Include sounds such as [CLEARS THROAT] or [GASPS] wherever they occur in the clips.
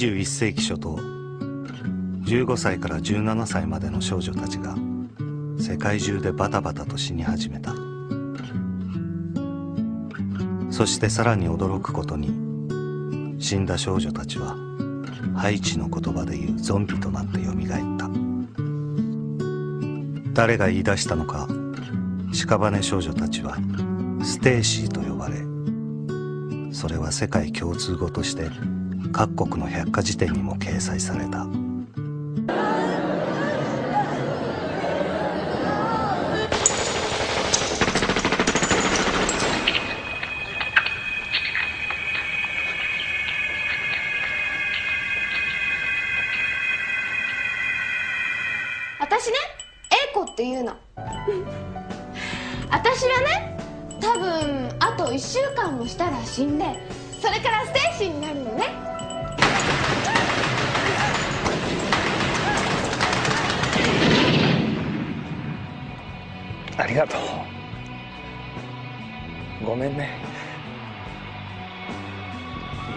21世紀初頭15歳から17歳までの少女たちが世界中でバタバタと死に始めた。そしてさらに驚くことに死んだ少女たちはハイチの言葉で言うゾンビとなってよみがえった。誰が言い出したのか屍少女たちはステーシーと呼ばれそれは世界共通語として各国の百科事典にも掲載された。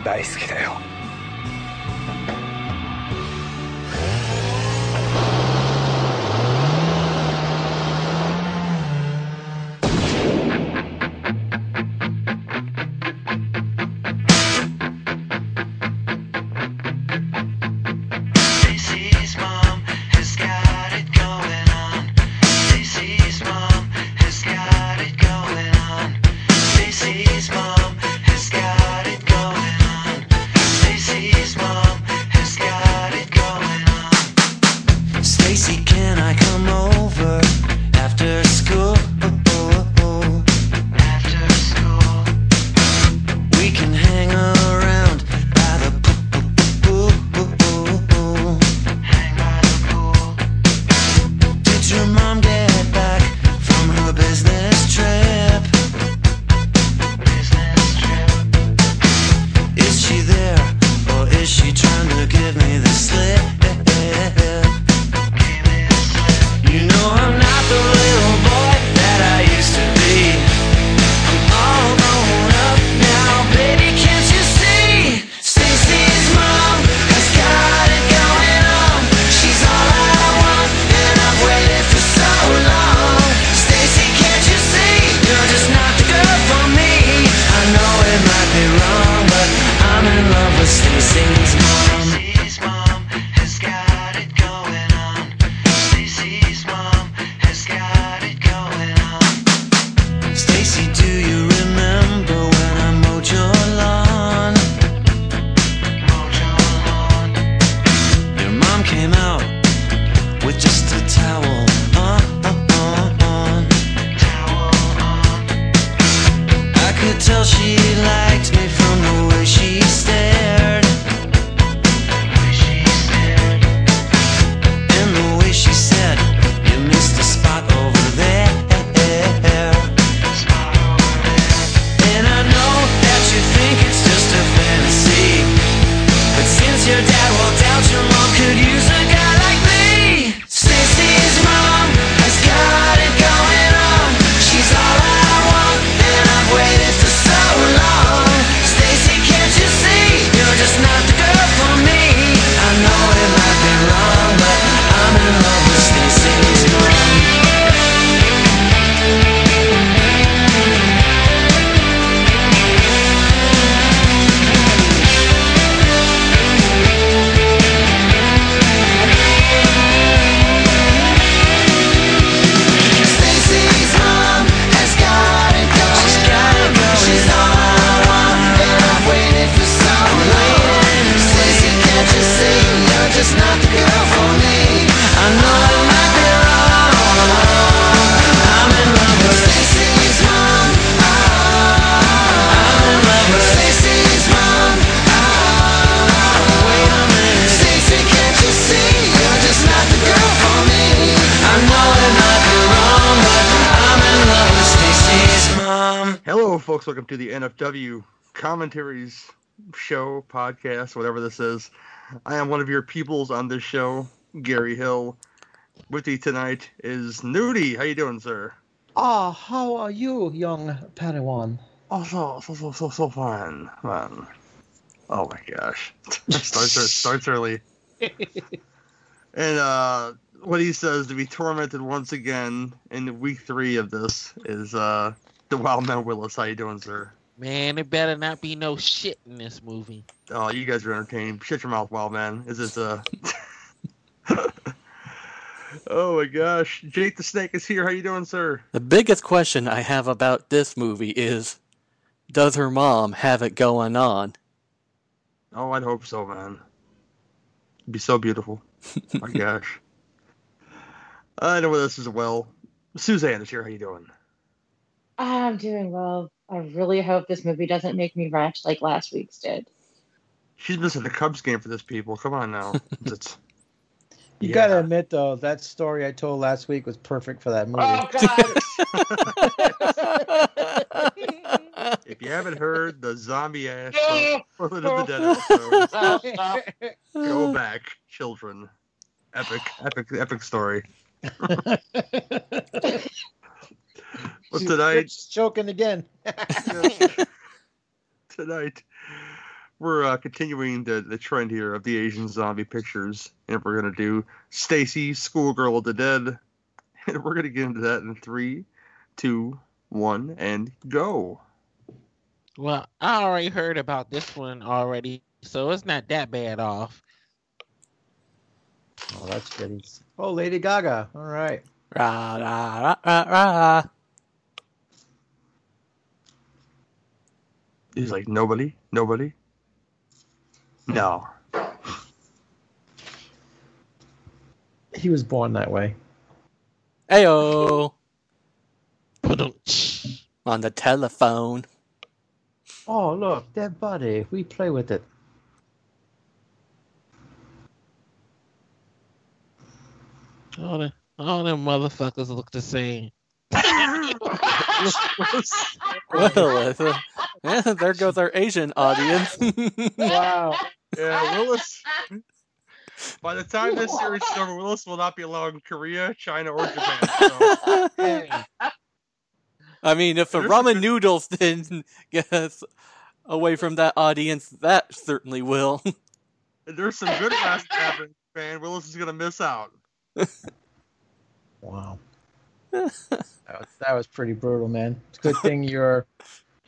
大好きだよ。Folks. Welcome to the NFW commentaries show, podcast, whatever this is. I am one of your peoples on this show, Gary Hill. With me tonight is Nudie. How you doing, sir? Ah, how are you, young Padawan? Oh, so so so so, so fun, man. Oh my gosh, [LAUGHS] starts starts early. [LAUGHS] and uh, what he says to be tormented once again in week three of this is uh, the Wild Man Willis. How you doing, sir? Man, it better not be no shit in this movie. Oh, you guys are entertaining. Shut your mouth, Wild Man. Is this uh? [LAUGHS] oh my gosh, Jake the Snake is here. How you doing, sir? The biggest question I have about this movie is Does her mom have it going on? Oh, I'd hope so, man. It'd be so beautiful. my [LAUGHS] gosh. I know where this as well. Suzanne is here. How you doing? I'm doing well. I really hope this movie doesn't make me wretch like last week's did. She's missing the Cubs game for this, people. Come on now. [LAUGHS] It's, You Yeah. gotta admit though, that story I told last week was perfect for that movie. Oh God! [LAUGHS] if you haven't heard the zombie ass No. Of the Dead episode, Oh, stop. go back, children. Epic, epic, epic story. [LAUGHS] But She's- tonight, Rich choking again. [LAUGHS] [LAUGHS] tonight we're uh, continuing the, the trend here of the Asian zombie pictures, and we're gonna do Stacy, Schoolgirl of the Dead, [LAUGHS] and we're gonna get into that in three, two, one, and go. Well, I already heard about this one already, so it's not that bad off. Oh, that's good. Oh, Lady Gaga. All right. Rah, rah, rah, rah, rah. He's like nobody, nobody. No, He was born that way. Ayo! Ba-dum-tsh. On the telephone. Oh, look, dead body. We play with it. All the all them motherfuckers look the same. [LAUGHS] [LAUGHS] Well, uh, yeah, [LAUGHS] there goes our Asian audience. [LAUGHS] Wow. yeah, Willis. By the time this series is over, Willis will not be allowed in Korea, China, or Japan. So. Hey, I mean, if the There's a ramen good- noodles didn't get us away from that audience, that certainly will. There's some good wrestling happening, man. Willis is gonna miss out. wow. [LAUGHS] That was, that was pretty brutal, man. It's a good thing you're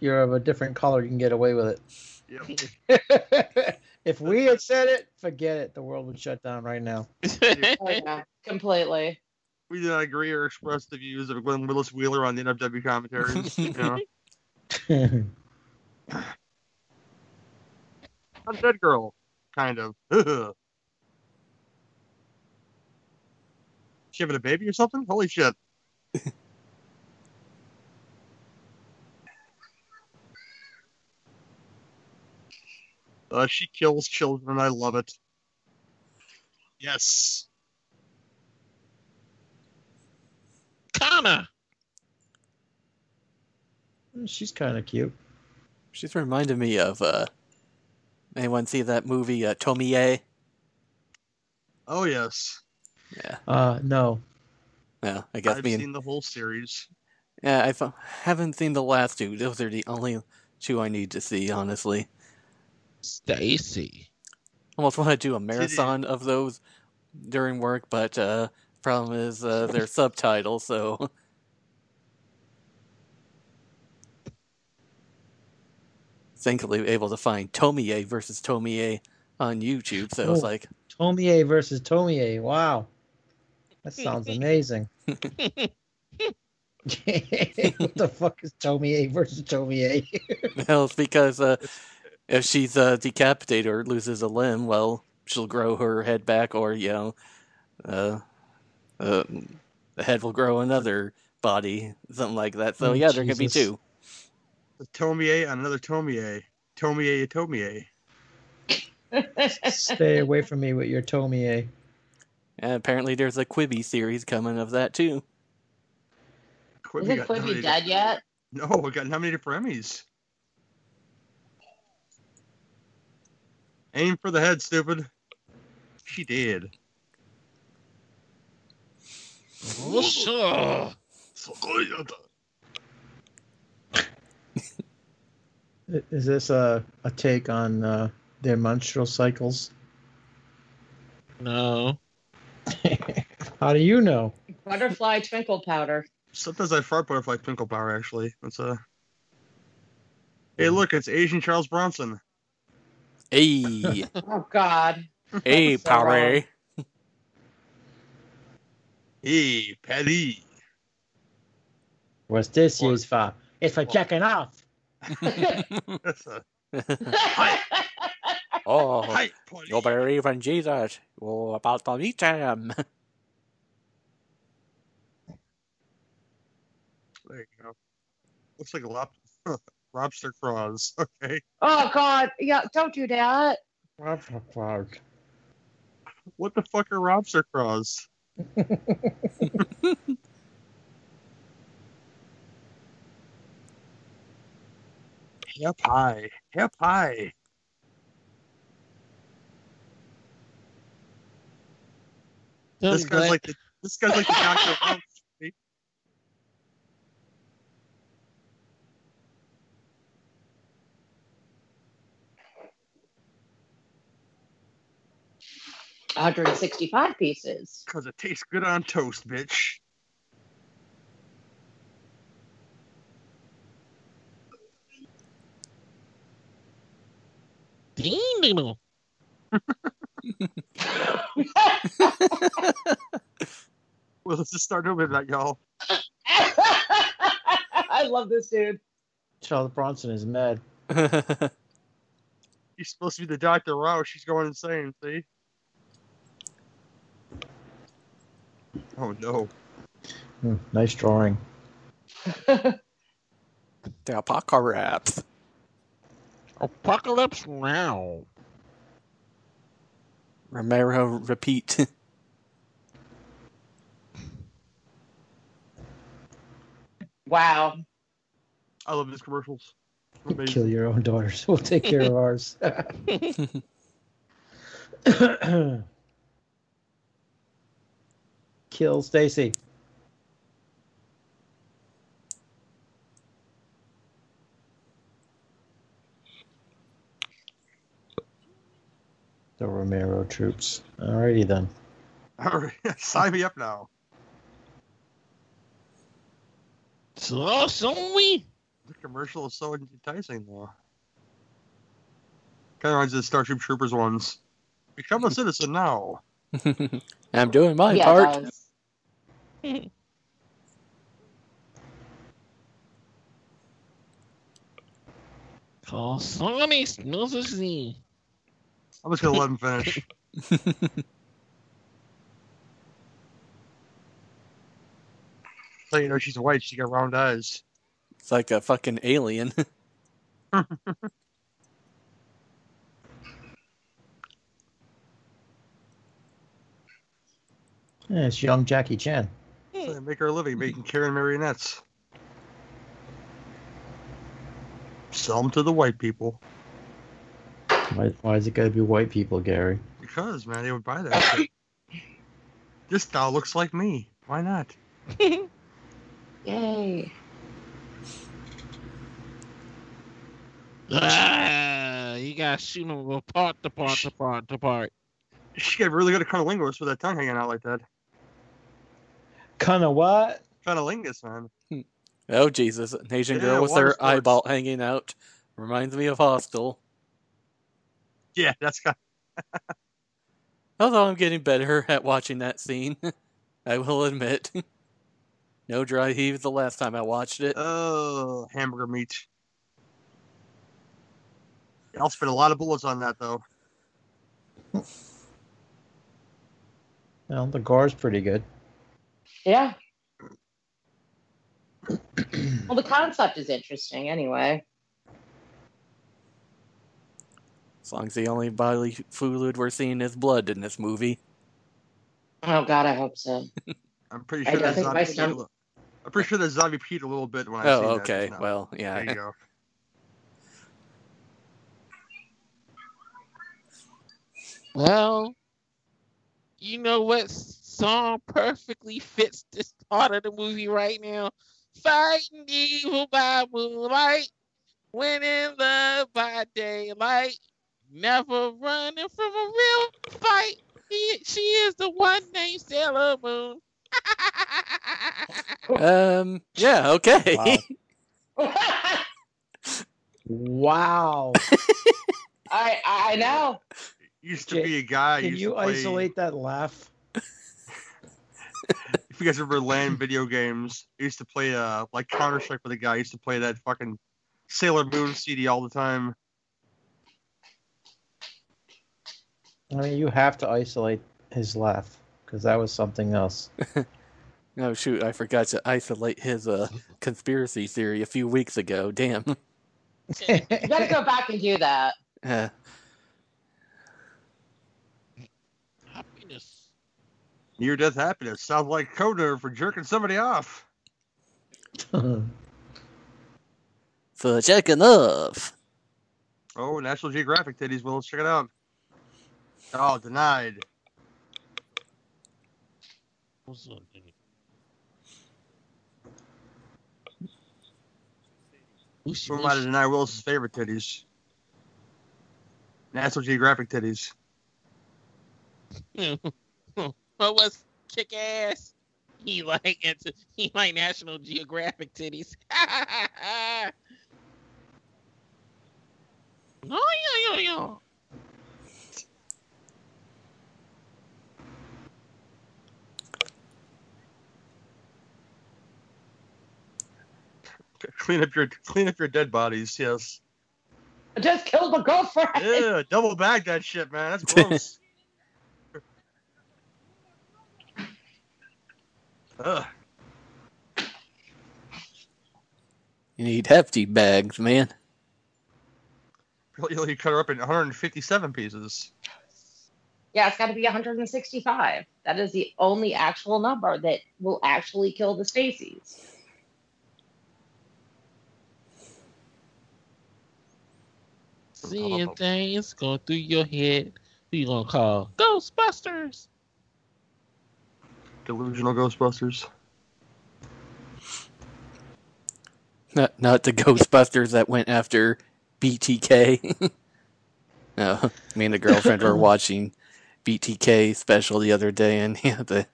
you're of a different color. You can get away with Yep. it. [LAUGHS] if we had said it, forget it. The world would shut down right now. [LAUGHS] Oh, yeah, completely. We do not agree or express the views of Glenn Willis Wheeler on the NFW commentaries. you know, [LAUGHS] I'm dead girl, kind of. she having a baby or something? Holy shit! Uh, she kills children. I love it. Yes. Kana. She's kind of cute. She's reminded me of, uh, anyone see that movie, uh, Tomie? Oh yes. Yeah, Uh, no. yeah, I guess I've me and seen the whole series. Yeah, I f- haven't seen the last two. Those are the only two I need to see, honestly. Stacy. Almost want to do a marathon of those during work, but uh, problem is uh, they're subtitles, so [LAUGHS] thankfully able to find Tomie versus Tomie on YouTube. So it's Oh. like, Tomie versus Tomie. Wow. That sounds amazing. [LAUGHS] [LAUGHS] what the fuck is Tomie versus Tomie? well, it's because uh, if she's uh, decapitated or loses a limb, well, she'll grow her head back, or you know, uh, uh, the head will grow another body, something like that. So Oh, yeah, there could be two. The Tomie on another Tomie. Tomie a Tomie. [LAUGHS] Stay away from me with your Tomie. And apparently, there's a Quibi series coming of that too. Quibi Isn't Quibi dead yet? No, it got nominated for Emmys. Aim for the head, stupid. She did. Sure. [LAUGHS] I- Is this a, a take on uh, their menstrual cycles? No. [LAUGHS] How do you know? Butterfly twinkle powder. Sometimes I fart butterfly twinkle powder, Actually, it's a. Hey, look! It's Asian Charles Bronson. Hey, Oh God. hey, So Power. Hey, Patty. What's this What? used for? It's for jacking off. [LAUGHS] Oh, hi, Patty. you believe in Jesus? You're about to meet him. There you go. Looks like a lop- [LAUGHS] lobster claws. [LAUGHS] Okay. oh God. Yeah. Don't do that. What the fuck are lobster claws? [LAUGHS] Hip high. Hip high. This guy's like the this guy's like the Doctor House. One hundred and sixty-five pieces. Cause it tastes good on toast, bitch. Ding-ding-dong. [LAUGHS] Well, let's just start over that, y'all. [LAUGHS] I love this dude. Charles Bronson is mad. [LAUGHS] He's supposed to be the Doctor Wow. She's going insane. See? [LAUGHS] Oh no. Hmm, nice drawing. [LAUGHS] the apocalypse. Apocalypse now. Romero, repeat. [LAUGHS] Wow. I love his commercials. Amazing. Kill your own daughters. We'll take care of ours. Kill Stacy. The Romero troops. Alrighty then. All right, [LAUGHS] sign me up now. So, so we. The commercial is so enticing, though. Kind of reminds me of the Starship Troopers ones. Become a citizen now. [LAUGHS] I'm doing my yeah, part. It does. Call Sony Snoozy. I'm just gonna let him finish. [LAUGHS] so you know she's white. She got round eyes. It's like a fucking alien. [LAUGHS] Yeah, it's young Jackie Chan. So they make her a living making Karen marionettes. Sell them to the white people Why, why is it gotta be white people, Gary? because man, they would buy that. shit. [LAUGHS] this doll looks like me. Why not? [LAUGHS] Yay. Ah, you gotta shoot them apart, apart, apart, apart. She got really good at cunnilingus with that tongue hanging out like that. Kinda what? Kinda Cunnilingus, man. oh Jesus! An Asian Yeah, girl with her sports. eyeball hanging out reminds me of Hostel. Yeah, that's got. [LAUGHS] Although I'm getting better at watching that scene, [LAUGHS] I will admit. [LAUGHS] no dry heave the last time I watched it. Oh, hamburger meat. I'll spend a lot of bullets on that though. Well, the gore's pretty good. Yeah. [CLEARS THROAT] well, the concept is interesting anyway. As long as the only bodily fluid we're seeing is blood in this movie. Oh God, I hope so. [LAUGHS] I'm pretty sure don't that's think not my a stomach- Halo. I'm pretty sure that zombie peed a little bit when I Oh, seen okay. That. No. Well, yeah. there you go. Well, you know what song perfectly fits this part of the movie right now? Fighting evil by moonlight, winning love by daylight, never running from a real fight. He, she is the one named Sailor Moon. [LAUGHS] Um. Yeah. Okay. Wow. [LAUGHS] [LAUGHS] I I know. Used to Jay, be a guy. Can used you to play, isolate that laugh? If you guys remember [LAUGHS] LAN video games, I used to play uh like Counter Strike with a guy. I used to play that fucking Sailor Moon CD all the time. I mean, you have to isolate his laugh because that was something else. [LAUGHS] oh shoot! I forgot to isolate his uh conspiracy theory a few weeks ago. Damn. [LAUGHS] You gotta go back and do that. Uh, Happiness. Near death happiness sounds like coder for jerking somebody off. [LAUGHS] for checking off. Oh, National Geographic titties. Well, let's check it out. Oh, denied. What's up, dude? Whoosh, Who am I to deny Willis's favorite titties? National Geographic titties. [LAUGHS] what was kick ass? He like [LAUGHS] it's he like National Geographic titties. no, [LAUGHS] oh, yeah, yeah, yeah. Clean up your clean up your dead bodies. Yes. I just killed my girlfriend. Yeah, double bag that shit, man. That's [LAUGHS] gross. Ugh. You need hefty bags, man. Really, you cut her up in 157 pieces. Yeah, it's got to be 165. That is the only actual number that will actually kill the Stacys. Seeing things go through your head. Who you gonna call? Ghostbusters. Delusional Ghostbusters. Not not the [LAUGHS] Ghostbusters that went after BTK. [LAUGHS] no, me and the girlfriend were [LAUGHS] watching BTK special the other day, and yeah, the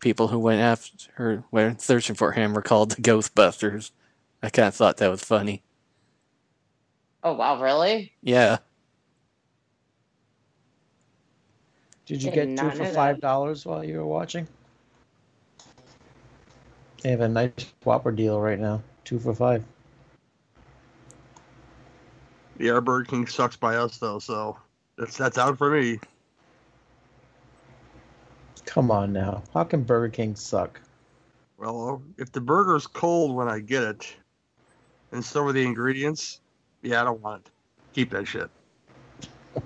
people who went after her, were searching for him, were called the Ghostbusters. I kind of thought that was funny. Oh, wow, really? Yeah, Did you Did get two for five dollars while you were watching? They have a nice Whopper deal right now. Two for five. Yeah, our Burger King sucks by us though, so that's that's out for me. Come on now. How can Burger King suck? Well, if the burger's cold when I get it, and so are the ingredients, yeah, I don't want it. Keep that shit. [LAUGHS]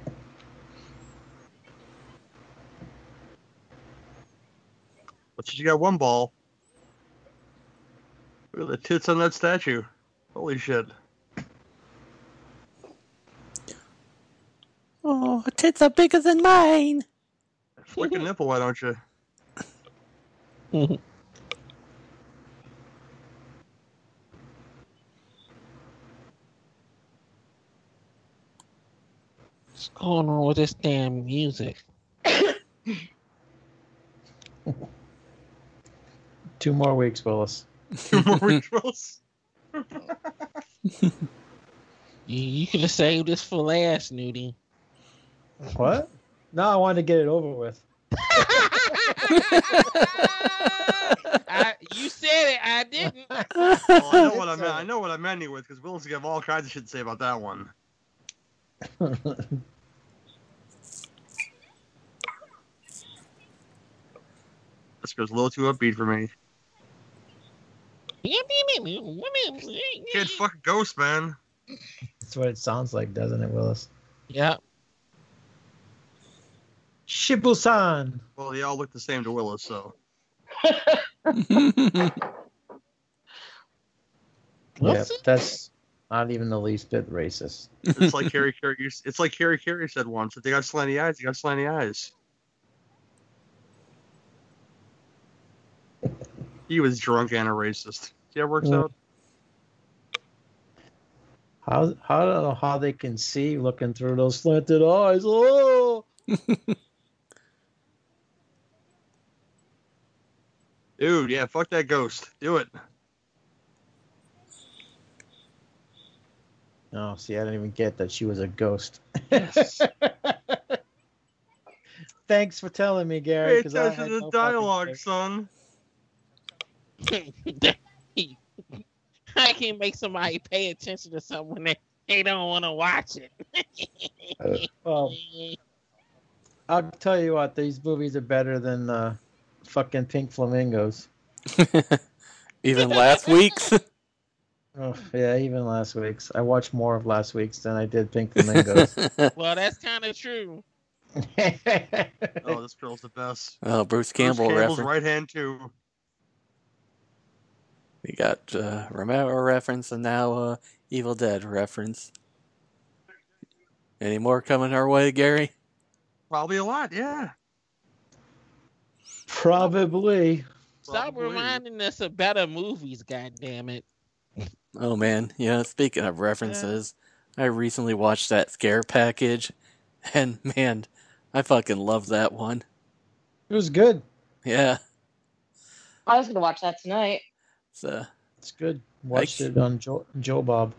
But you got one ball. Look at the tits on that statue. Holy shit. Oh, tits are bigger than mine. Flick a nipple, why don't you? [LAUGHS] What's going on with this damn music? [COUGHS] Two more weeks, Willis. [LAUGHS] Two more [LAUGHS] rituals. You, you could have saved this for last, Nudie. What? No, I wanted to get it over with. [LAUGHS] I, you said it, I didn't. Well, oh, I know what I meant. I know what I meant you with because Will's gonna have all kinds of shit to say about that one. This goes a little too upbeat for me. Kid, fuck ghost, man. That's what it sounds like, doesn't it, Willis? Yep. Shibusan. Well, they all look the same to Willis, so. [LAUGHS] Yeah, that's not even the least bit racist. It's like Harry Caray. It's like Harry Caray said once. If they got slanty eyes, they got slanty eyes. He was drunk and a racist. See how it works Mm. out? How how I don't know how they can see looking through those slanted eyes. Oh, [LAUGHS] Dude, yeah, fuck that ghost. Do it. no! See, I didn't even get that she was a ghost. Yes. [LAUGHS] Thanks for telling me, Gary. Pay 'cause I attention had to the no dialogue, son. [LAUGHS] I can make somebody pay attention to something when they, they don't want to watch it. [LAUGHS] Well, I'll tell you what, these movies are better than uh, fucking Pink Flamingos. [LAUGHS] Even last week's. Oh, yeah, even last week's. I watched more of last week's than I did Pink Flamingos. well, that's kind of true. Oh, this girl's the best. oh, Bruce Bruce Campbell Campbell's reference. right hand too. We got uh, Romero reference and now uh, Evil Dead reference. Any more coming our way, Gary? Probably a lot, yeah. Probably. Stop Probably. reminding us of better movies, God damn it. Oh man, yeah. Speaking of references, I recently watched that Scare Package, and man, I fucking love that one. It was good. Yeah, I was gonna watch that tonight. So It's good. Watched I- it on Joe, Joe Bob.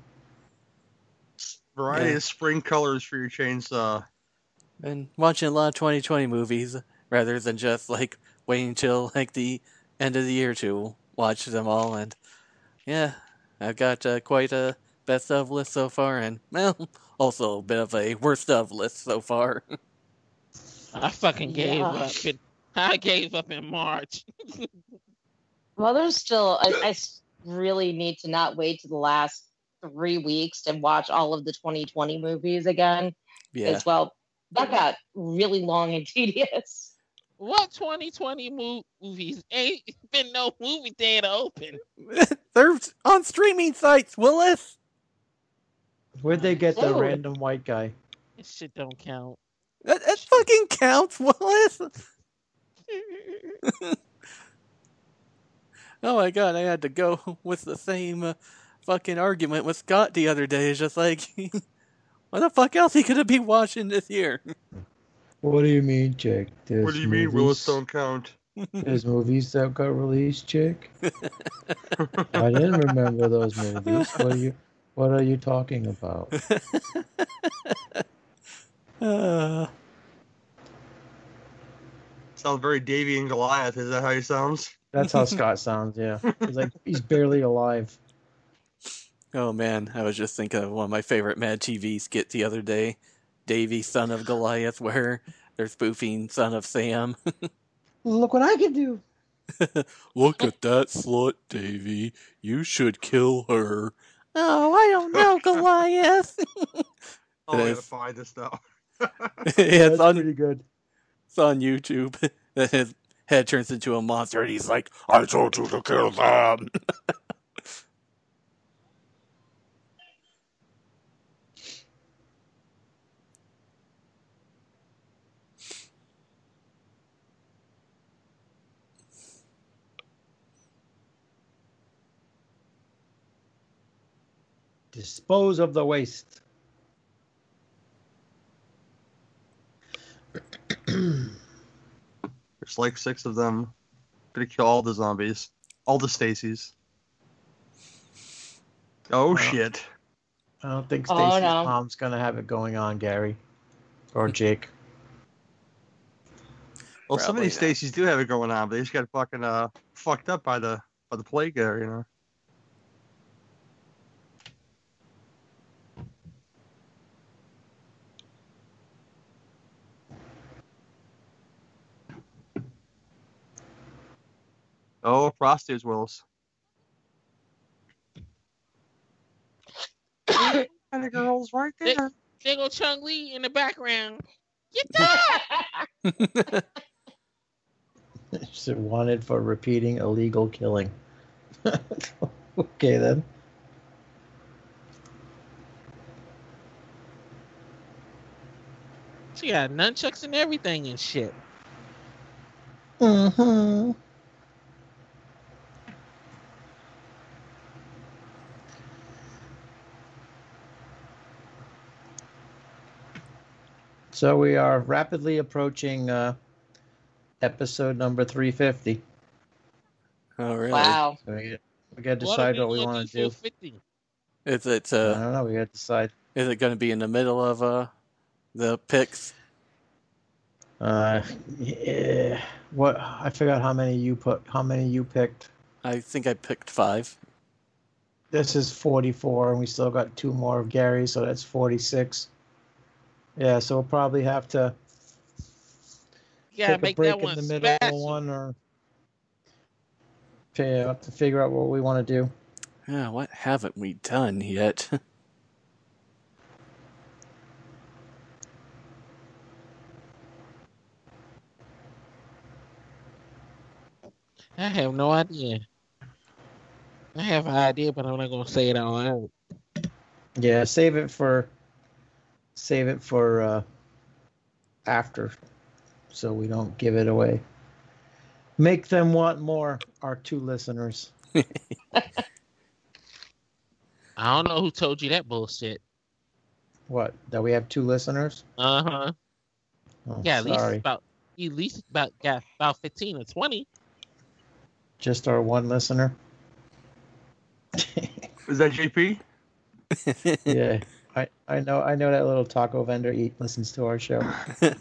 Variety Yeah. of spring colors for your chainsaw. been watching a lot of 2020 movies rather than just like waiting till like the end of the year to watch them all. And yeah, I've got uh, quite a best of list so far, and well, also a bit of a worst of list so far. [LAUGHS] I fucking gave Yeah. up. In, I gave up in March. [LAUGHS] Well, there's still. I really need to not wait to the last three weeks to watch all of the 2020 movies again. yeah, As well, that got really long and [LAUGHS] tedious. What 2020 mo- movies? Ain't been no movie theater open. [LAUGHS] they're on streaming sites, Willis. Where'd they get the Dude. random white guy? This shit don't count. That, that fucking counts, Willis. [LAUGHS] oh my god, I had to go [LAUGHS] with the same uh, fucking argument with Scott the other day. It's just like, [LAUGHS] what the fuck else he could be watching this year? What do you mean, Chick? There's what do you mean, movies- Willis don't count? There's movies that got released, Chick. [LAUGHS] I didn't remember those movies. What are you? What are you talking about? Uh, Sounds very Davey and Goliath. Is that how he sounds? That's how Scott sounds. Yeah, he's like [LAUGHS] he's barely alive. oh man, I was just thinking of one of my favorite Mad TV skit the other day, Davey, son of Goliath, where they're spoofing son of Sam. [LAUGHS] Look what I can do. [LAUGHS] Look at that slut, Davey. You should kill her. Oh, I don't know, Goliath. Oh, I gotta find this now. yeah, it's That's on, pretty good. it's on YouTube. His head turns into a monster, and he's like, "I told you to kill them." [LAUGHS] Dispose of the waste. [CLEARS THROAT] There's like six of them. Gonna kill all the zombies. All the Stacys. Oh Wow. shit. I don't think Oh, Stacy's no. mom's gonna have it going on, Gary, or [LAUGHS] Jake. Well, some of these not. Stacys do have it going on, but they just got fucking uh fucked up by the by the plague there, you know. Oh, Frosted Willis! and the girls right there. Jingle go Chung Lee in the background. Get that! [LAUGHS] [LAUGHS] wanted for repeating illegal killing. [LAUGHS] okay then. She got nunchucks and everything and shit. Mm-hmm. So we are rapidly approaching uh, episode number 350. Oh, really? Wow. So we, we got to decide are what we want to do. for 50? Is it I uh, don't know. We got to decide. is it going to be in the middle of uh the picks? Uh, yeah. What I forgot how many you put. How many you picked? I think I picked five. This is 44, and we still got two more of Gary, so that's 46. Yeah, so we'll probably have to Yeah, take a make break that one in the middle special. one, or yeah, uh, have to figure out what we want to do. Yeah, what haven't we done yet? [LAUGHS] I have no idea. I have an idea, but I'm not gonna say it all out loud. Yeah, save it for save it for uh, after, so we don't give it away. Make them want more. Our two listeners. [LAUGHS] I don't know who told you that bullshit. What? That we have two listeners? Uh huh. Oh, Yeah, at least about at least about yeah, about fifteen or twenty. Just our one listener. Is that JP? [LAUGHS] yeah, I, I know I know that little taco vendor eat listens to our show. [LAUGHS]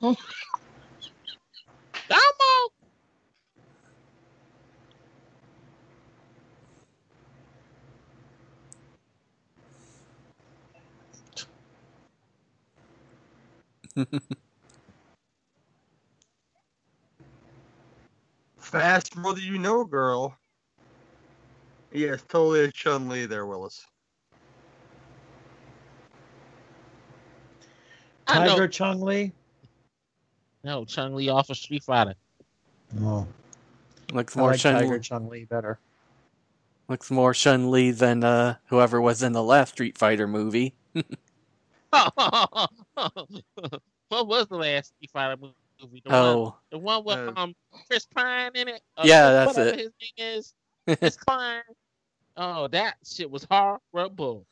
[LAUGHS] Fast brother, you know, girl. Yes, totally a Chun Li there, Willis. I know. Tiger Chung Lee. No, Chun Li off of Street Fighter. Oh, looks I more like Shun Tiger Chung Lee better. looks more Chun Li than uh whoever was in the last Street Fighter movie. [LAUGHS] [LAUGHS] [LAUGHS] what was the last Street Fighter movie? The one, Oh, the one with Uh, um Chris Pine in it. Uh, Yeah, that's it. His name is [LAUGHS] Chris Pine. Oh, that shit was horrible.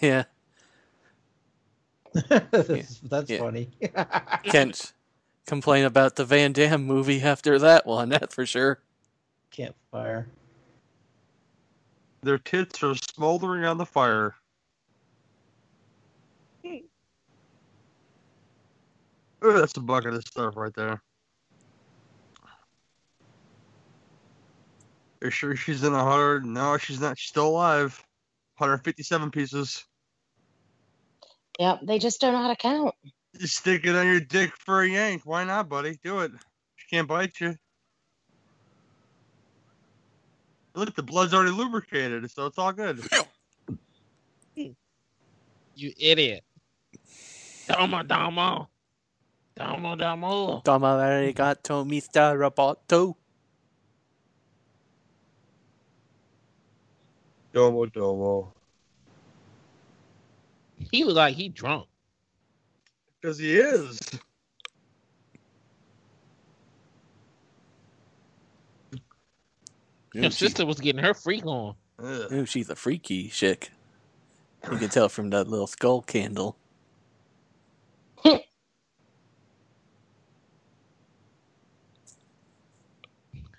yeah. [LAUGHS] that's that's Yeah. funny. Can't complain about the Van Damme movie after that one, that's for sure. Campfire. Their tits are smoldering on the fire. Oh, that's a bucket of stuff right there. Are you sure she's in a hundred? No, she's not. She's still alive. 157 pieces. Yep, they just don't know how to count. You stick it on your dick for a yank. Why not, buddy? Do it. She can't bite you. Look, the blood's already lubricated, so it's all good. You idiot. Domo domo. Domo domo. Domo arigato, Mr. Roboto. Domo domo. He was like he drunk. Because he is. Ooh, His sister was getting her freak on. Ugh. ooh, she's a freaky chick. You can tell from that little skull candle. [LAUGHS]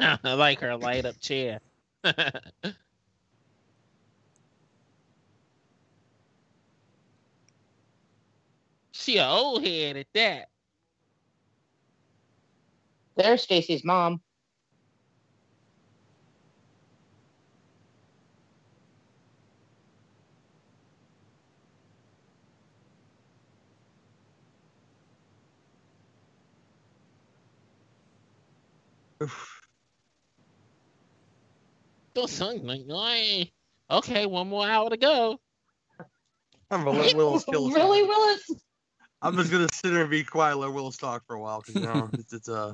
[LAUGHS] I like her light up chair. [LAUGHS] she a old head at that. There's Stacy's mom. Those songs like, "Ay, okay, one more hour to go. I'm gonna let Willis kill us. really, Willis? I'm just gonna sit there and be quiet, let Willis talk for a while, because you know it's, it's uh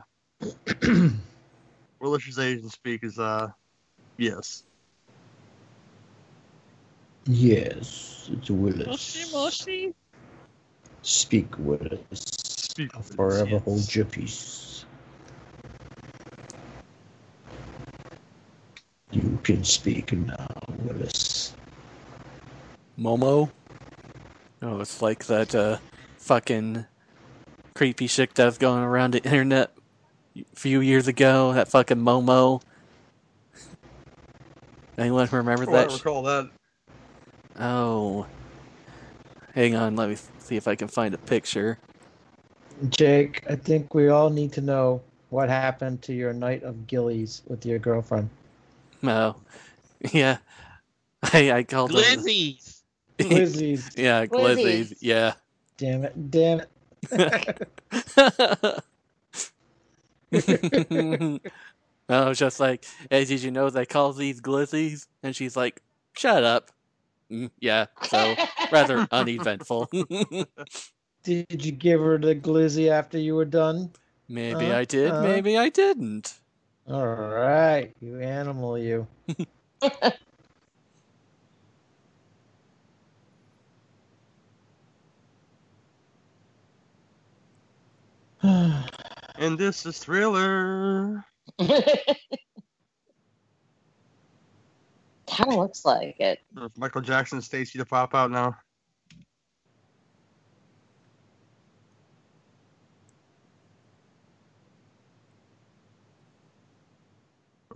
[CLEARS THROAT] Willis's Asian speak is uh yes. Yes, it's Willis. Moshi, moshi. Speak Willis. Speak I'll Willis, forever yes. hold your peace. You can speak now, Willis. Momo. Oh, it's like that uh, fucking creepy shit that was going around the internet a few years ago. That fucking Momo. Anyone remember Oh, I that? sh- recall that. Oh. Hang on, let me see if I can find a picture. Jake, I think we all need to know what happened to your night of gillies with your girlfriend. Oh. [LAUGHS] Yeah. [LAUGHS] I, I called them. Glizzies. Glizzies. [LAUGHS] yeah, glizzies. Glizzies. Yeah. damn it, damn it. I was just like, hey, did you know they call these glizzies? And she's like, shut up. "Mm, yeah, so rather uneventful. Did you give her the glizzy after you were done? maybe Uh, I did, uh. maybe I didn't. All right, you animal, you. [LAUGHS] And this is Thriller. [LAUGHS] kind of looks like it. If Michael Jackson and Stacy to pop out now.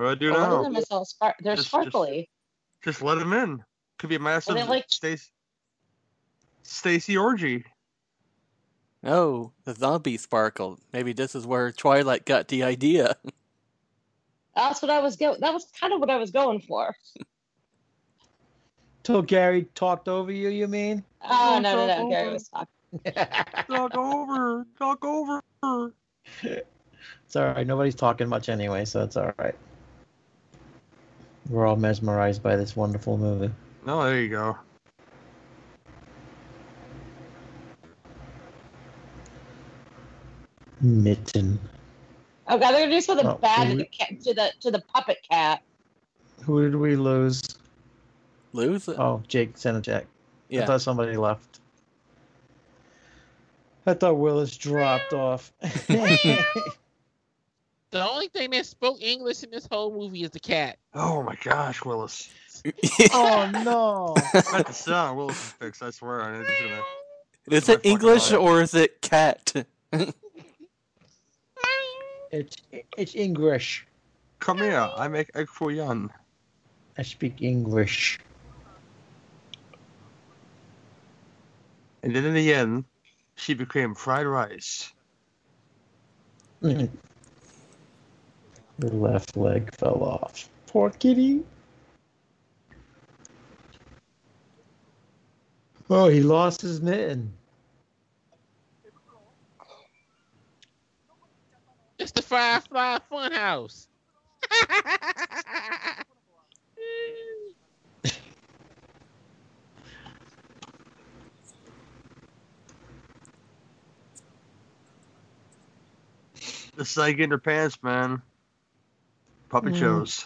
What do I do Well, look now? them, it's all spar- they're Just- just- sparkly. Just let them in. Could be a massive they like- Stacy Stacy orgy. Oh, the zombie sparkled. Maybe this is where Twilight got the idea. [LAUGHS] That's what I was going. That was kind of what I was going for. [LAUGHS] Till Gary talked over you, you mean? Oh no, no, no. Gary was talking. [LAUGHS] Talk over. Talk over. It's all right. Nobody's talking much anyway, so it's all right. We're all mesmerized by this wonderful movie. No, there you go. Mitten. Oh god, they're gonna do something Oh, bad to the cat, to the to the puppet cat. Who did we lose? Lose? Oh, Jake Senachek. I yeah. thought somebody left. I thought Willis dropped off. [LAUGHS] [LAUGHS] The only thing that spoke English in this whole movie is the cat. Oh my gosh, Willis. [LAUGHS] oh no! I have to sit on Willis's fix, I swear. I'm just gonna... is it English life. or is it cat? [LAUGHS] It's it's English. Come here, I make egg foo young. I speak English. And then in the end, she became fried rice. Mm-hmm. Her left leg fell off. Poor kitty. Oh, he lost his mitten. It's the Firefly Funhouse. This is how you in her pants, man. Puppet Mm. shows.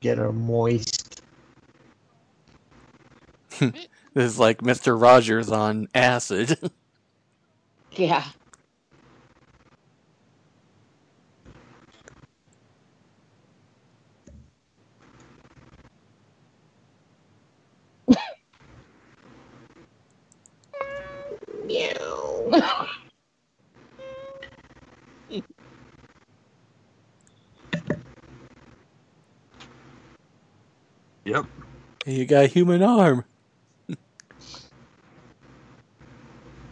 Get her moist. [LAUGHS] this is like Mr. Rogers on acid. [LAUGHS] Yeah. [LAUGHS] Meow. Yep. you got a human arm.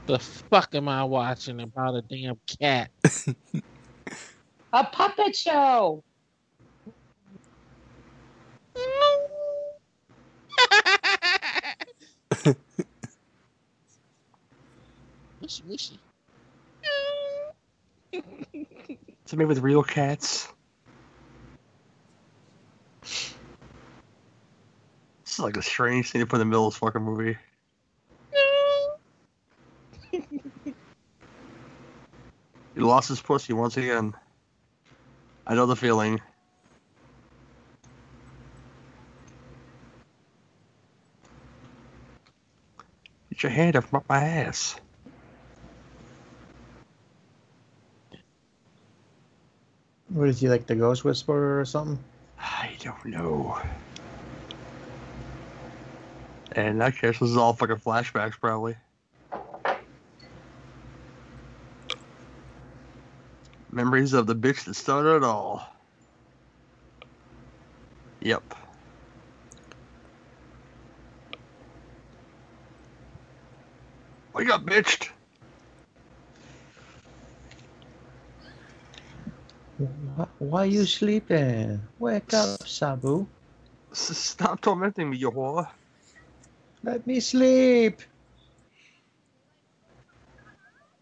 the fuck am I watching about a damn cat? [LAUGHS] A puppet show. [LAUGHS] Wishy wishy. So maybe with real cats. Is like a strange thing to put in the middle of this fucking movie. [LAUGHS] He lost his pussy once again. I know the feeling. Get your hand off my- my ass. What is he like, the Ghost Whisperer or something? I don't know. And in that case, this is all fucking flashbacks, probably. Memories of the bitch that started it all. Yep. We got bitched. Why, why you sleeping? Wake up, Sabu. S- Stop tormenting me, you whore. Let me sleep.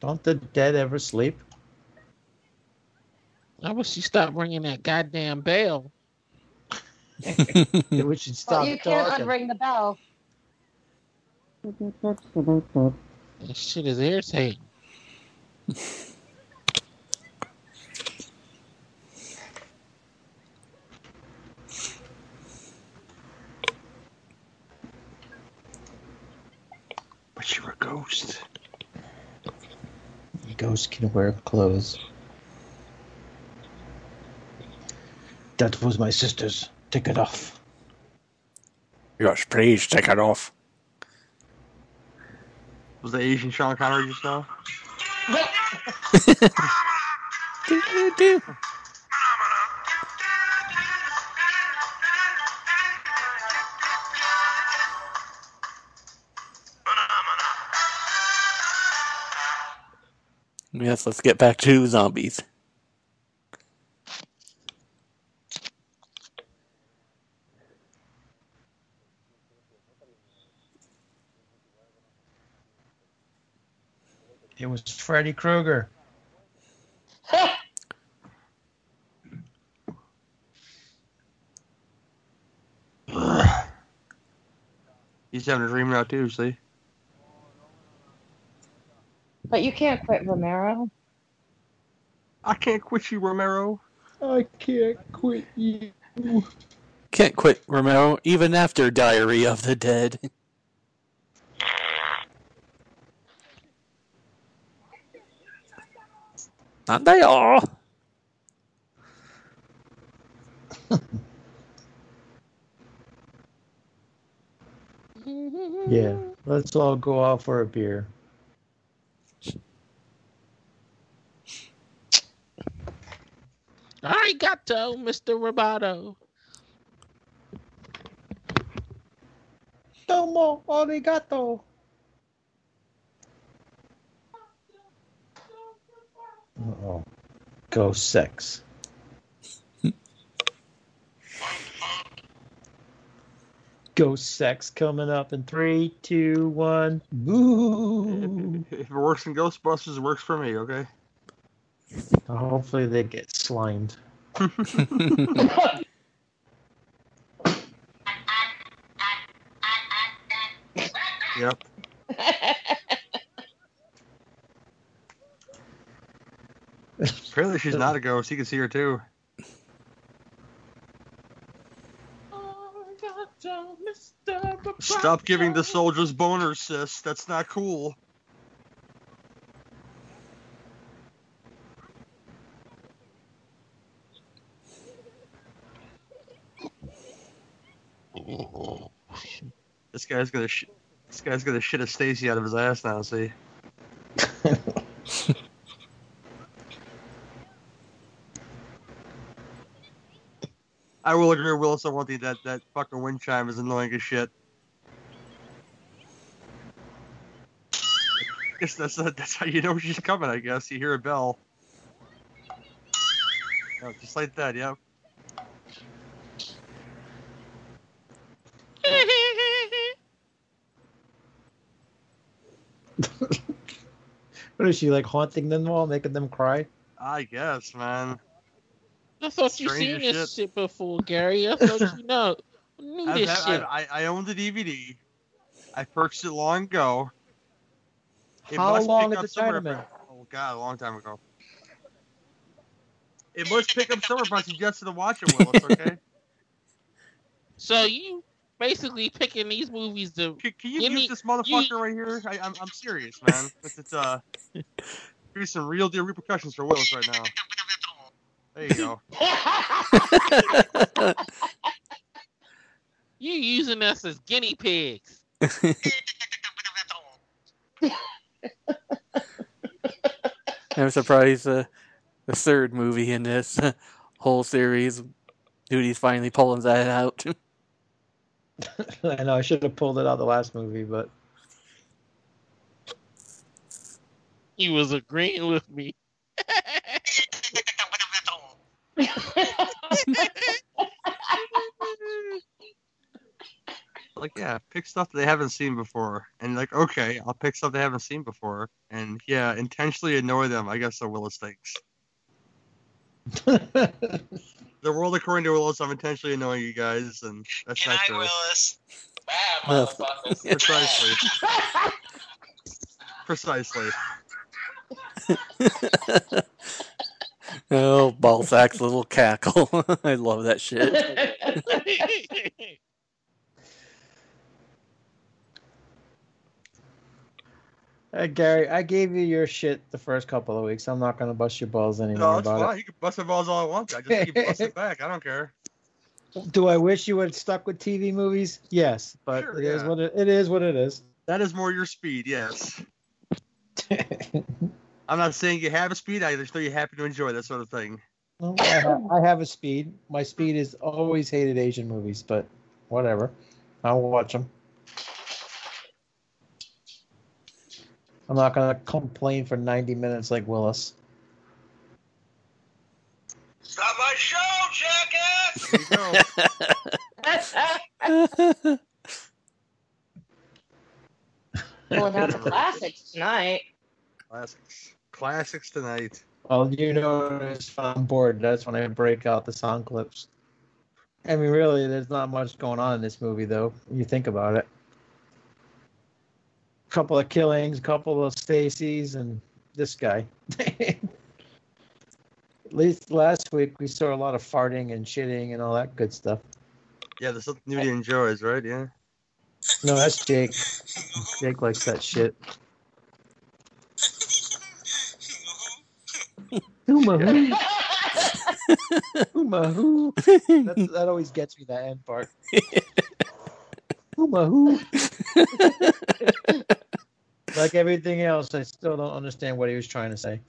Don't the dead ever sleep? I wish you stopped ringing that goddamn bell. [LAUGHS] we should stop well, you can't talking. unring the bell. That shit is irritating. [LAUGHS] But you're a ghost. Ghosts can wear clothes. That was my sister's. Take it off. Yes, please take it off. Was the Asian Sean Connery just [LAUGHS] [LAUGHS] now? Yes, let's get back to zombies. It was Freddy Krueger. [SIGHS] He's having a dream now too, see? But you can't quit Romero. I can't quit you, Romero. I can't quit you. Can't quit Romero even after Diary of the Dead. Not they all. [LAUGHS] Yeah, let's all go out for a beer. Arigato, Mr. Roboto. Tomo arigato. Uh-oh. Ghost sex. Ghost sex coming up in three, two, one. Boo! If it works in Ghostbusters, it works for me, okay? Uh, hopefully they get slimed. Yep. Apparently she's not a ghost. You can see her too. Stop giving the soldiers boners, sis. That's not cool. Guy's gonna sh- this guy's gonna shit a Stacy out of his ass now. See. [LAUGHS] I will agree with Willis on one thing that that fucking wind chime is annoying as shit. [LAUGHS] guess that's that's how you know she's coming. I guess you hear a bell. Oh, just like that. Yep. Is she like haunting them all, making them cry? I guess, man. I thought you seen as this shit before, Gary. I thought you know [LAUGHS] knew I've- this I, shit. I, I own the DVD. I purchased it long ago. It How long pick had up the Summer Chinaman? Oh god, a long time ago. It must pick up Summer Punch. You just to watch it, Willis. Okay. [LAUGHS] So you basically picking these movies to Can, can you Give mute me- this motherfucker right here? I, I'm I'm serious, [LAUGHS] man. It's, it's uh, here's some real deal repercussions for Willis right now. There you go. [LAUGHS] you using us as guinea pigs. [LAUGHS] I'm surprised uh, the third movie in this whole series, Duty's finally pulling that out. [LAUGHS] I know I should have pulled it out the last movie, but He was agreeing with me. [LAUGHS] Like, yeah, pick stuff that they haven't seen before, and like, okay, I'll pick stuff they haven't seen before, and yeah, intentionally annoy them. I guess so. Willis thinks the world according to Willis. I'm intentionally annoying you guys, and that's Good not night, true. Willis. Well, [LAUGHS] Precisely. [LAUGHS] Precisely. [LAUGHS] oh, Balzac's little cackle. I love that shit. Uh, Gary, I gave you your shit the first couple of weeks. I'm not gonna bust your balls anymore No, that's about fine. You can bust my balls all I want. I just keep busting [LAUGHS] back. I don't care. Do I wish you would have stuck with TV movies? Yes, but Sure, it is yeah. what it, it is. What it is. That is more your speed, yes. [LAUGHS] I'm not saying you have a speed. I just know you happen to enjoy that sort of thing. Well, I, ha- I have a speed. My speed is always hated Asian movies, but whatever. I'll watch them. I'm not gonna complain for 90 minutes like Willis. Stop my show, jackass! There you. Pulling [LAUGHS] [LAUGHS] out the classics tonight. Classics. Classics tonight. Well, you notice when I'm bored, that's when I break out the sound clips. I mean, really, there's not much going on in this movie, though. You think about it. A couple of killings, a couple of Stacy's, and this guy. [LAUGHS] At least last week we saw a lot of farting and shitting and all that good stuff. Yeah, there's something Nudie enjoys, right? Yeah. No, that's Jake. Jake likes that shit. Uma-hoo. Uma-hoo. That always gets me, that end part. [LAUGHS] Uma-hoo. Like everything else, I still don't understand what he was trying to say.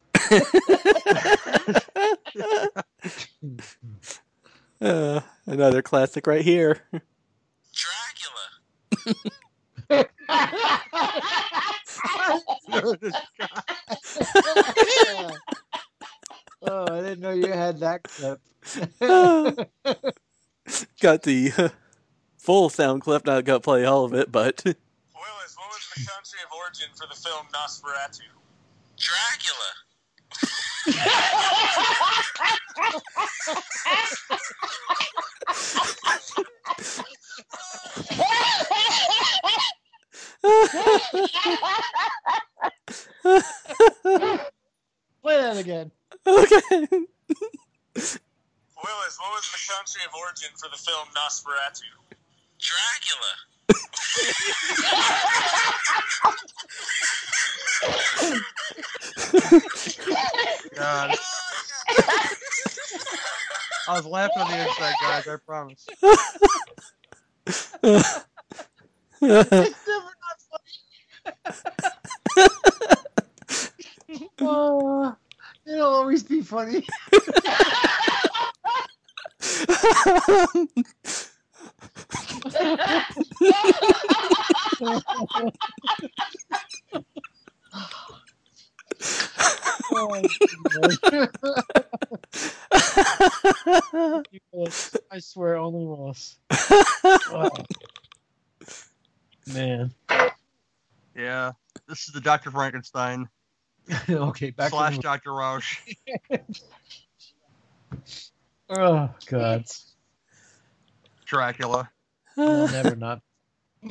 Uh, another classic right here. Dracula. [LAUGHS] oh, I didn't know you had that clip. [LAUGHS] got the uh, full sound clip, not gonna play all of it, but Willis, what was the country of origin for the film Nosferatu? Dracula. Play that again. okay. Willis, what was the country of origin for the film Nosferatu? Dracula. God. I was laughing on the inside, guys. I promise. It's never not funny. [LAUGHS] [LAUGHS] oh, it'll always be funny. [LAUGHS] Oh, Willis. I swear, only Willis. Oh. Man. Yeah. This is the Dr. Frankenstein [LAUGHS] okay, back slash to Dr. Roush. [LAUGHS] Oh God. Dracula. I'll never not. [LAUGHS]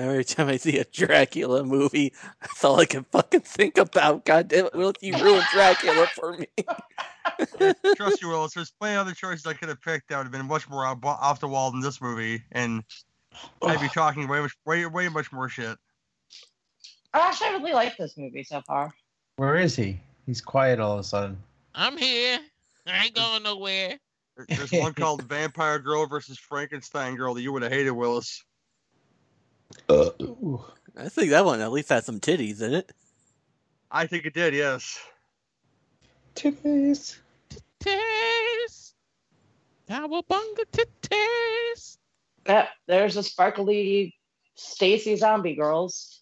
Every time I see a Dracula movie, that's all I can fucking think about. God damn it, Will, you ruined Dracula for me. [LAUGHS] Trust you, Willis. There's plenty of other choices I could have picked that would have been much more off off the wall than this movie, and I'd be talking way much, way, way much more shit. I actually really like this movie so far. Where is he? He's quiet all of a sudden. I'm here. I ain't going nowhere. There's one called Vampire Girl versus Frankenstein Girl that you would have hated, Willis. Uh, ooh. I think that one at least has some titties in it. I think it did, yes. Titties. Titties. Cowabunga titties. Yep, there's a sparkly Stacy zombie girls.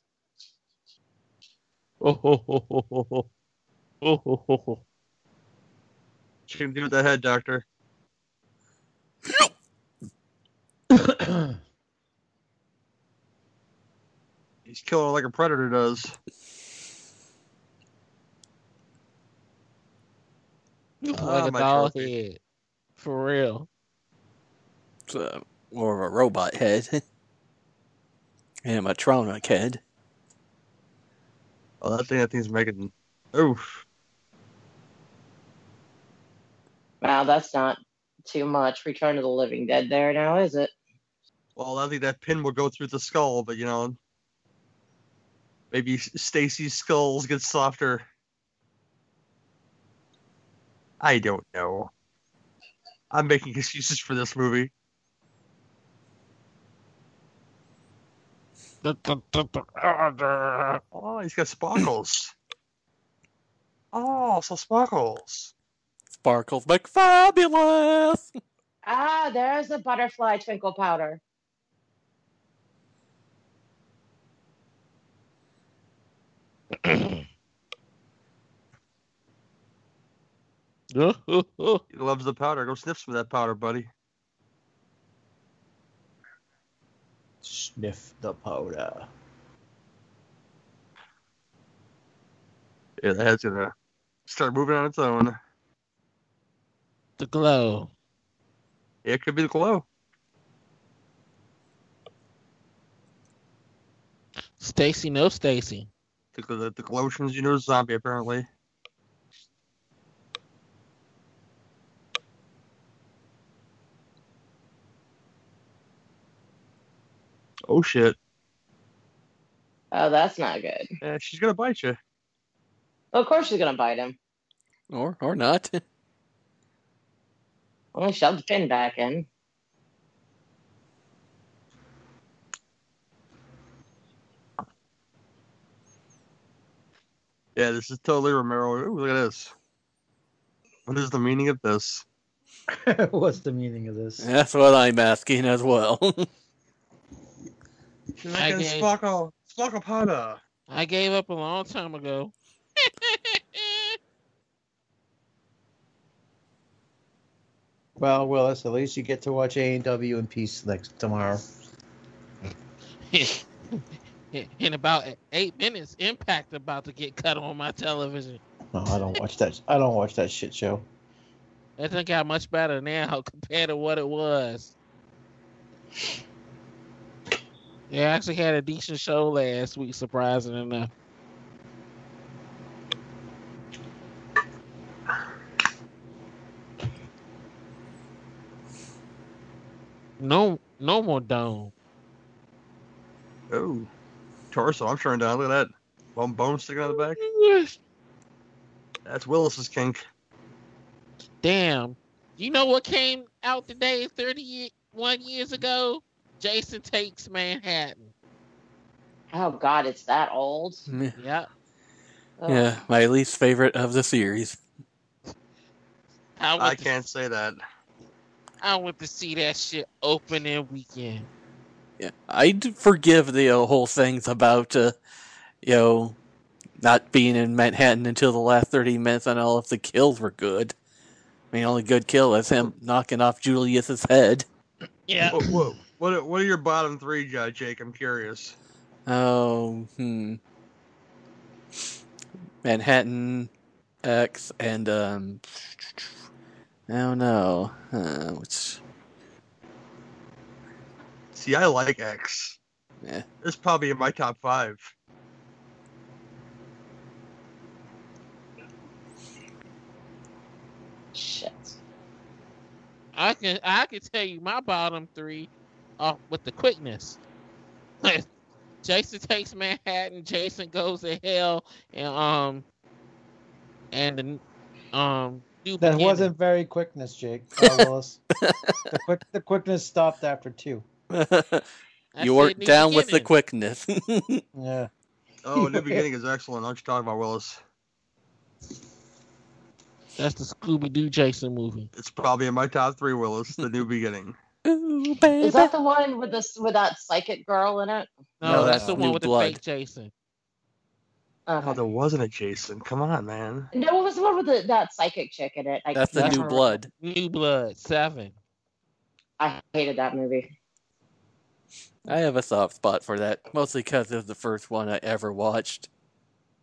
Oh, ho, ho, ho, ho, ho. Oh, ho, ho, ho. She can do with that head, Doctor. [COUGHS] [COUGHS] [COUGHS] He's killing her like a predator does. You look Ah, like a my doll trophy. head. For real. It's uh, more of a robot head. [LAUGHS] Animatronic head. Oh, that thing, that thing's making. Oof. Wow, that's not too much. Return of the Living Dead there now, is it? Well, I think that pin will go through the skull, but you know, maybe Stacy's skulls get softer. I don't know. I'm making excuses for this movie. Oh, he's got sparkles. [COUGHS] oh, so sparkles. Sparkles McFabulous! Ah, there's a butterfly twinkle powder. [LAUGHS] He loves the powder. Go sniff some of that powder, buddy. Sniff the powder. Yeah, the head's gonna start moving on its own. the glow. Yeah, it could be the glow. Stacy, no Stacy. The, the, the glow turns you into a zombie, apparently. Oh shit! Oh, that's not good. Yeah, she's gonna bite you. Of course she's gonna bite him. Or or not. [LAUGHS] Only shove the pin back in. Yeah, this is totally Romero. Ooh, look at this. What is the meaning of this? [LAUGHS] What's the meaning of this? That's what I'm asking as well. [LAUGHS] She's I like a gave- sparkle, sparkle powder. I gave up a long time ago. [LAUGHS] Well, Willis, at least you get to watch AEW in peace next tomorrow. [LAUGHS] In about eight minutes, Impact about to get cut on my television. No, I don't watch that. I don't watch that shit show. It done got much better now [LAUGHS] compared to what it was. Yeah, I actually had a decent show last week, surprising enough. No, no more dome. Oh, torso. I'm turning down. Look at that. Bone, bone sticking out of the back. That's Willis's kink. Damn. You know what came out today 31 years ago? Jason Takes Manhattan. Oh God, it's that old. yeah, Yep. Ugh. my least favorite of the series. I I to, can't say that. I went to see that shit opening weekend. Yeah, I'd forgive the uh, whole things about, uh, you know, not being in Manhattan until the last 30 minutes and all if the kills were good. I mean, only good kill is him knocking off Julius's head. Yeah. Whoa, whoa. What are, what are your bottom three, Judge Jake? I'm curious. Oh, hmm. Manhattan, X, and, um, I don't know. Uh, which, See, I like X. Yeah. It's probably in my top five. Shit. I can I can tell you my bottom three off with the quickness. [LAUGHS] Jason takes Manhattan, Jason goes to hell, and um and the um That beginning. wasn't very quickness, Jake uh, [LAUGHS] the quick the quickness stopped after two. I [LAUGHS] you were said new down with the quickness. [LAUGHS] Yeah. Oh, New [LAUGHS] Beginning is excellent. Aren't you talking about Willis? That's the Scooby Doo Jason movie. It's probably in my top three, Willis. The New Beginning. Ooh, baby. Is that the one with this with that psychic girl in it? No, No, that's that's the New one with Blood. the fake Jason. Oh, there wasn't a Jason. Come on, man. no, what was the one with the, that psychic chick in it? I That's the new remember. blood. New Blood Seven. I hated that movie. I have a soft spot for that, mostly because it was the first one I ever watched.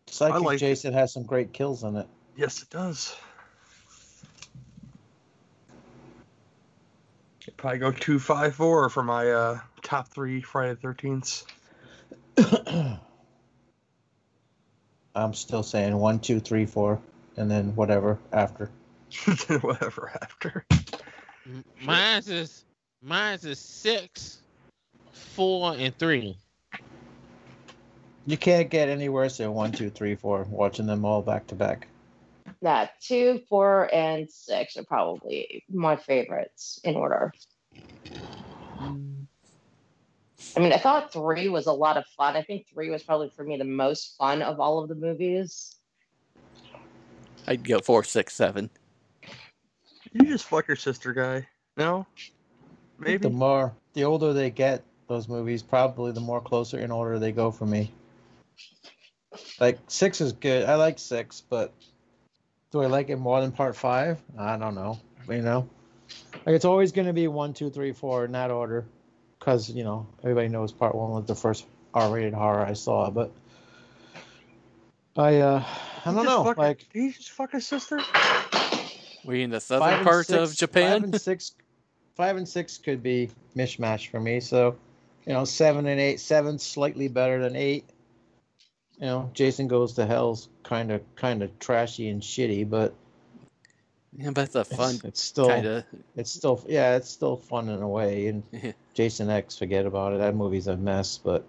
Psychic liked it. Jason has some great kills in it. Yes, it does. It'd probably go two, five, four for my uh, top three Friday the Thirteenth. [COUGHS] I'm still saying one, two, three, four, and then whatever after. [LAUGHS] Whatever after. M- Mine's is mine's is six, four, and three. You can't get any worse than one, two, three, four. Watching them all back to back. That two, four, and six are probably my favorites in order. I mean, I thought three was a lot of fun. I think three was probably for me the most fun of all of the movies. I'd go four, six, seven. You just fuck your sister, guy. No, maybe. The more, the older they get, those movies, probably the more closer in order they go for me. Like six is good. I like six, but do I like it more than part five? I don't know. You know, like it's always going to be one, two, three, four in that order, because you know everybody knows part one was the first R-rated horror I saw. But I, uh, I don't know. fuck- Like Did he just fuck his sister? We in the five southern and part six- of Five and six, five and six could be mishmash for me. So, you know, seven and eight, seven slightly better than eight. You know, Jason Goes to Hell's kind of kind of trashy and shitty, but Yeah, but it's a it's, fun it's still kind of. it's still yeah, it's still fun in a way. And Yeah. Jason X, forget about it. That movie's a mess, but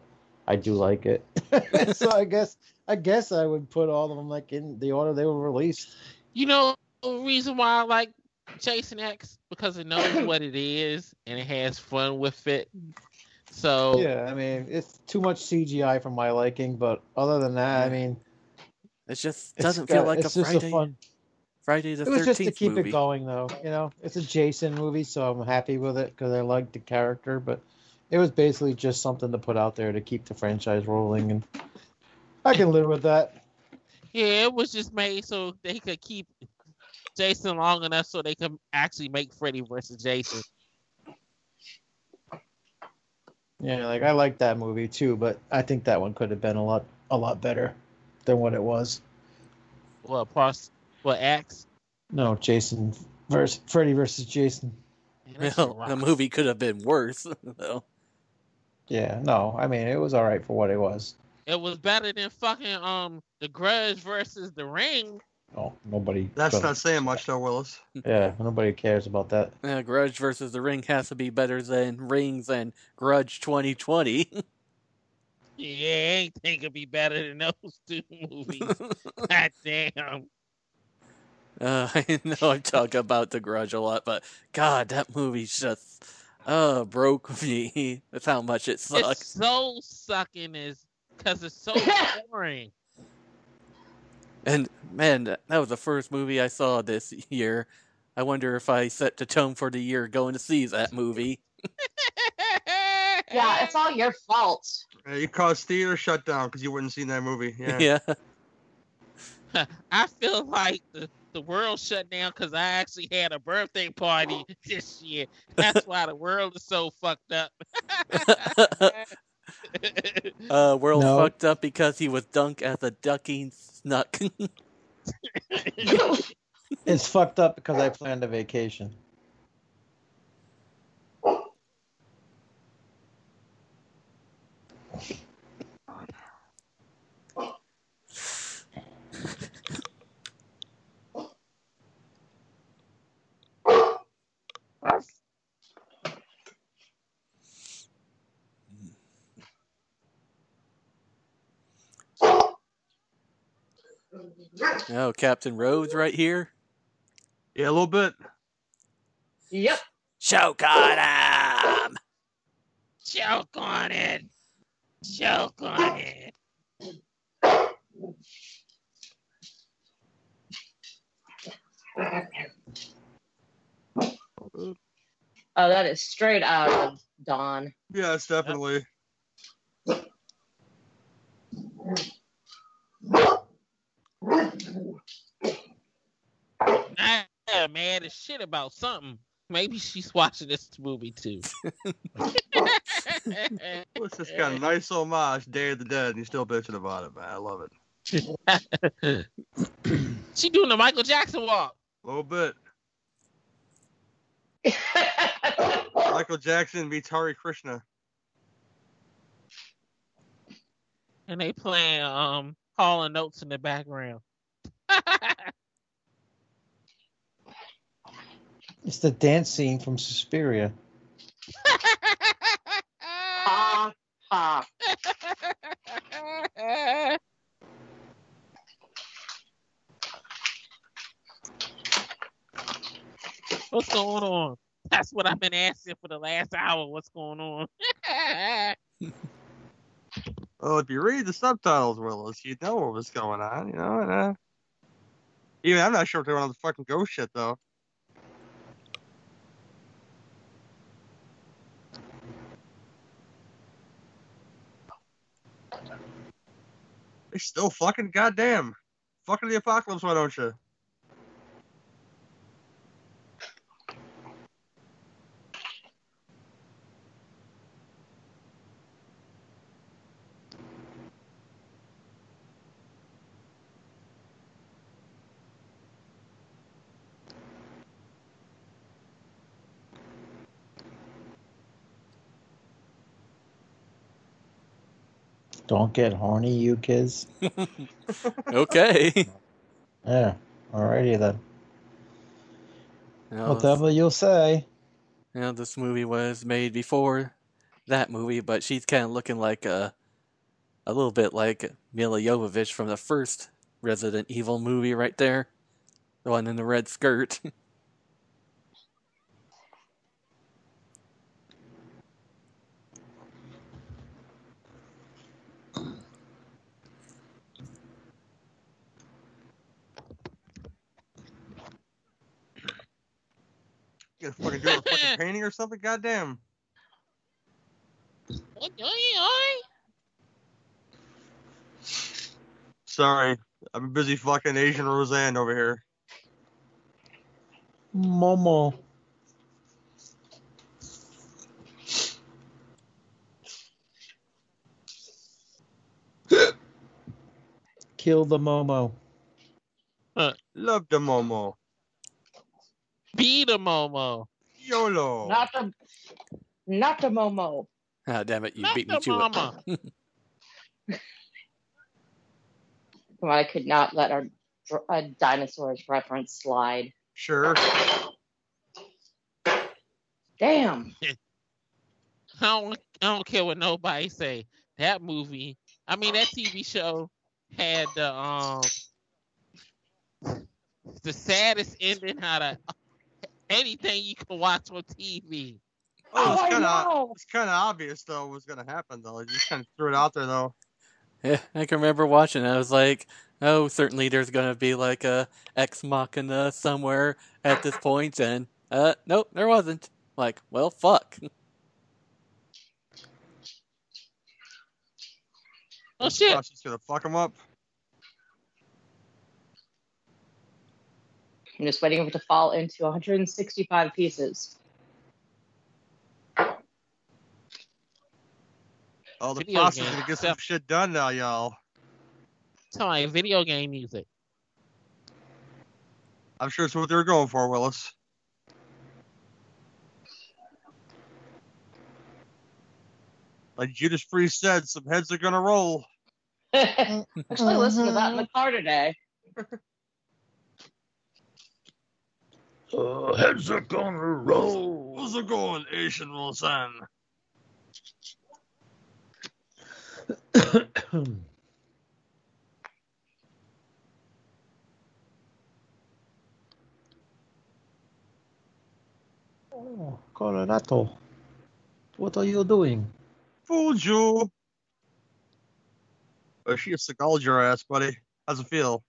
I do like it. [LAUGHS] [LAUGHS] so I guess I guess I would put all of them like in the order they were released. You know the reason why I like Jason X because it knows what it is and it has fun with it. So Yeah, I mean, it's too much CGI for my liking, but other than that, I mean, It just doesn't got- feel like a it's just Friday. a fun. Friday the It was just to keep movie. it going, though. You know, it's a Jason movie, so I'm happy with it because I liked the character. But it was basically just something to put out there to keep the franchise rolling, and I can live with that. yeah, it was just made so they could keep Jason long enough so they could actually make Freddy versus Jason. Yeah, like I like that movie too, but I think that one could have been a lot, a lot better than what it was. What pros what X? No, Jason versus Freddy versus Jason. Man, Well, the movie could have been worse. [LAUGHS] though. Yeah, no, I mean it was all right for what it was. It was better than fucking um the Grudge versus the Ring. Oh, nobody. That's but- not saying much, though, Willis. Yeah, nobody cares about that. Yeah, Grudge versus The Ring has to be better than Rings and Grudge 2020. [LAUGHS] Yeah, ain't think it'd be better than those two movies. [LAUGHS] God damn. Uh, [LAUGHS] I know I'm talking about The Grudge a lot, but God, that movie's just uh broke me with how much it It's sucks. so sucking is because it's so boring. And man, that that was the first movie I saw this year. I wonder if I set the tone for the year going to see that movie. Yeah, it's all your fault. You caused theater shut down because you wouldn't seen that movie. [LAUGHS] Yeah. Yeah. [LAUGHS] I feel like the, the world shut down because I actually had a birthday party [LAUGHS] this year. That's why the world is so fucked up. [LAUGHS] uh, world No. fucked up because he was dunked as a ducking snuck. [LAUGHS] It's fucked up because I planned a vacation. Oh, Captain Rhodes right here. Yeah, a little bit. Yep. Choke on him. Choke on it. Choke on it. Oh, that is straight out of Dawn. Yeah, it's definitely. I'm mad as shit about something. Maybe she's watching this movie too. [LAUGHS] It's just got a nice homage, Day of the Dead, and you're still bitching about it, man. I love it. [CLEARS THROAT] she doing the Michael Jackson walk. A little bit. [LAUGHS] Michael Jackson beats Hari Krishna. and they playing um calling notes in the background. [LAUGHS] It's the dance scene from Suspiria. Ha [LAUGHS] ha. What's going on? That's what I've been asking for the last hour. What's going on? [LAUGHS] Well, if you read the subtitles, Willis, you'd know what was going on, you know? And, uh, even I'm not sure if they were on the fucking ghost shit, though. They still fucking goddamn. Fucking the apocalypse, why don't you? Don't get horny, you kids. [LAUGHS] Okay. Yeah. Alrighty then. Now, Whatever you'll say. you know, this movie was made before that movie, but she's kind of looking like a, a little bit like Milla Jovovich from the first Resident Evil movie right there. The one in the red skirt. [LAUGHS] gonna fucking do a fucking [LAUGHS] painting or something? Goddamn. What? Sorry. I'm busy fucking Asian Roseanne over here. Momo. [GASPS] Kill the Momo. Uh, love the Momo. Be the Momo. YOLO. Not the not the Momo. Ah, damn it, you Not beat me the to mama. it. Come on, I could not let our dr- uh, dinosaurs reference slide. Sure. Damn. [LAUGHS] I don't, I don't care what nobody say. That movie, I mean that TV show had the um the saddest ending out of anything you can watch on TV. Oh, it's kind of it's kind of obvious though what's gonna happen though. You just kind of threw it out there though. Yeah, I can remember watching it. I was like, oh, certainly there's going to be like a ex machina somewhere at this point, and uh, nope, there wasn't. Like, well, fuck. Oh shit! Gosh, it's gonna fuck him up. I'm just waiting for it to fall into 165 pieces. Oh, the Video process game gonna get some shit done now, y'all. It's like video game music. I'm sure it's what they're going for, Willis. Like Judas Priest said, some heads are gonna roll. [LAUGHS] Actually, listened to that in the car today. [LAUGHS] Oh, heads are gonna roll. How's it going, Asian Wilson? [COUGHS] oh, Colorado. What are you doing? Fooled you. Oh, she a Seagal your ass, buddy. How's it feel?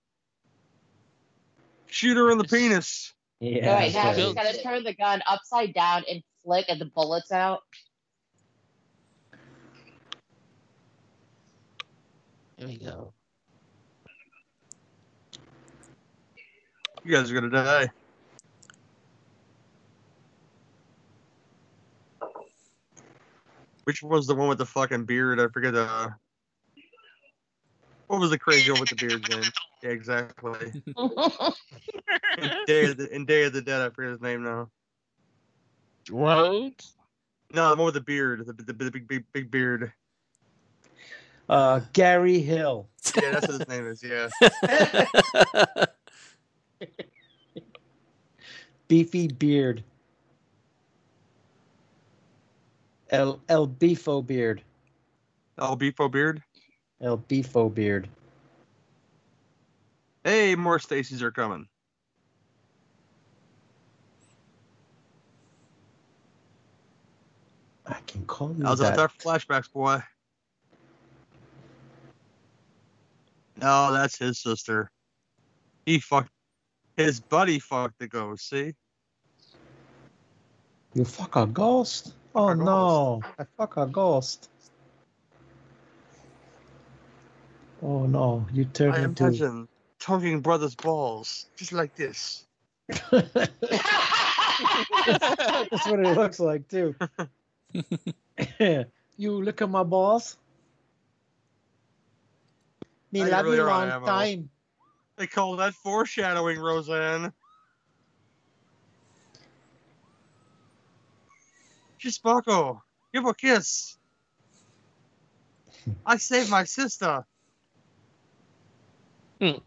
Shoot her in the penis. Yeah. All right, now that's he's right. got to turn the gun upside down and flick, and the bullets out. There we go. You guys are gonna die. Which was the one with the fucking beard? I forget. Uh, what was the crazy one with the beard, name? Yeah, exactly. In Day of the, in Day of the Dead, I forget his name now. Rhodes? No, the one with the beard, the, the, the big, big, big beard. Uh, Gary Hill. Yeah, that's what his name is. Yeah. [LAUGHS] Beefy beard. El El Beefo beard. El Beefo beard. El Beefo beard. Hey, more Stacy's are coming. I can call you That was that. our flashbacks, boy. No, that's his sister. He fucked. His buddy fucked the ghost. See? You fuck a ghost? Oh a no, I fuck a ghost. Oh no, you turned I into. imagine tonguing brother's balls just like this. [LAUGHS] That's what it looks like too. [LAUGHS] you look at my balls. Me you love really you are long ammo. time. They call that foreshadowing, Roseanne. Chispaco, give a kiss. I saved my sister. Hmm.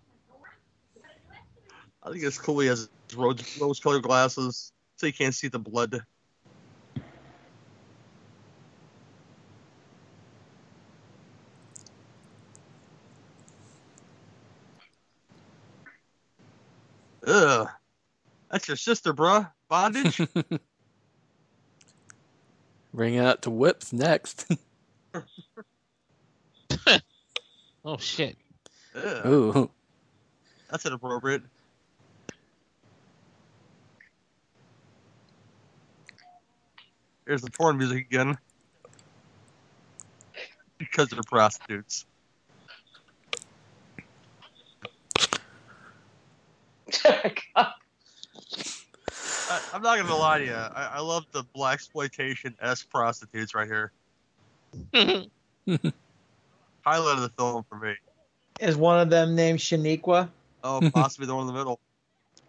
I think it's cool he has rose, rose-colored glasses so you can't see the blood. Ugh. That's your sister, bruh. Bondage? [LAUGHS] Bring it out to whips next. [LAUGHS] [LAUGHS] Oh shit. Ugh. Ooh. That's inappropriate. Here's the porn music again. Because they're prostitutes. [LAUGHS] I, I'm not gonna lie to you. I, I love the black exploitation s prostitutes right here. [LAUGHS] Highlight of the film for me. Is one of them named Shaniqua Oh, [LAUGHS] possibly the one in the middle.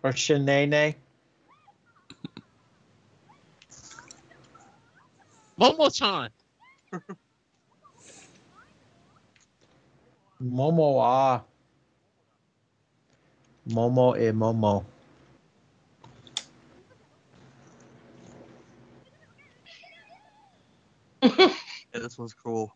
or Shanae? Momo-chan. [LAUGHS] Momo ah. Momo e Momo. [LAUGHS] Yeah, this one's cool.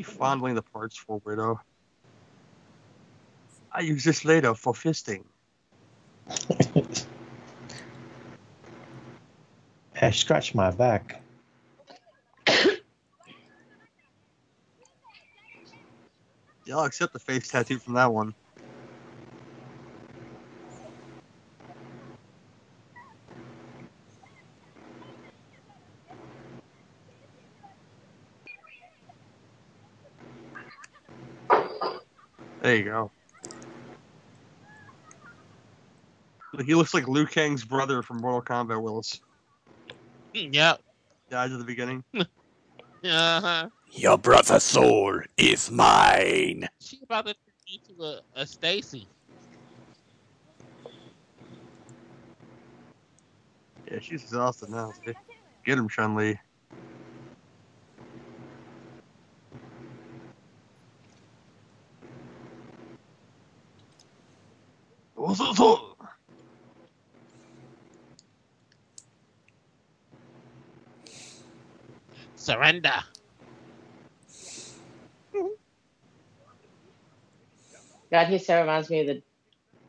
You fondling the parts for widow. I use this later for fisting. [LAUGHS] I scratched my back. Yeah, I'll accept the face tattoo from that one. You go. He looks like Liu Kang's brother from Mortal Kombat Willis. Yep. Dies at the beginning. [LAUGHS] Uh-huh. Your brother's soul is mine. She about to turn into a, a Stacy. Yeah, she's exhausted now. Get him, Chun Li. So, so. Surrender. God, he so reminds me of the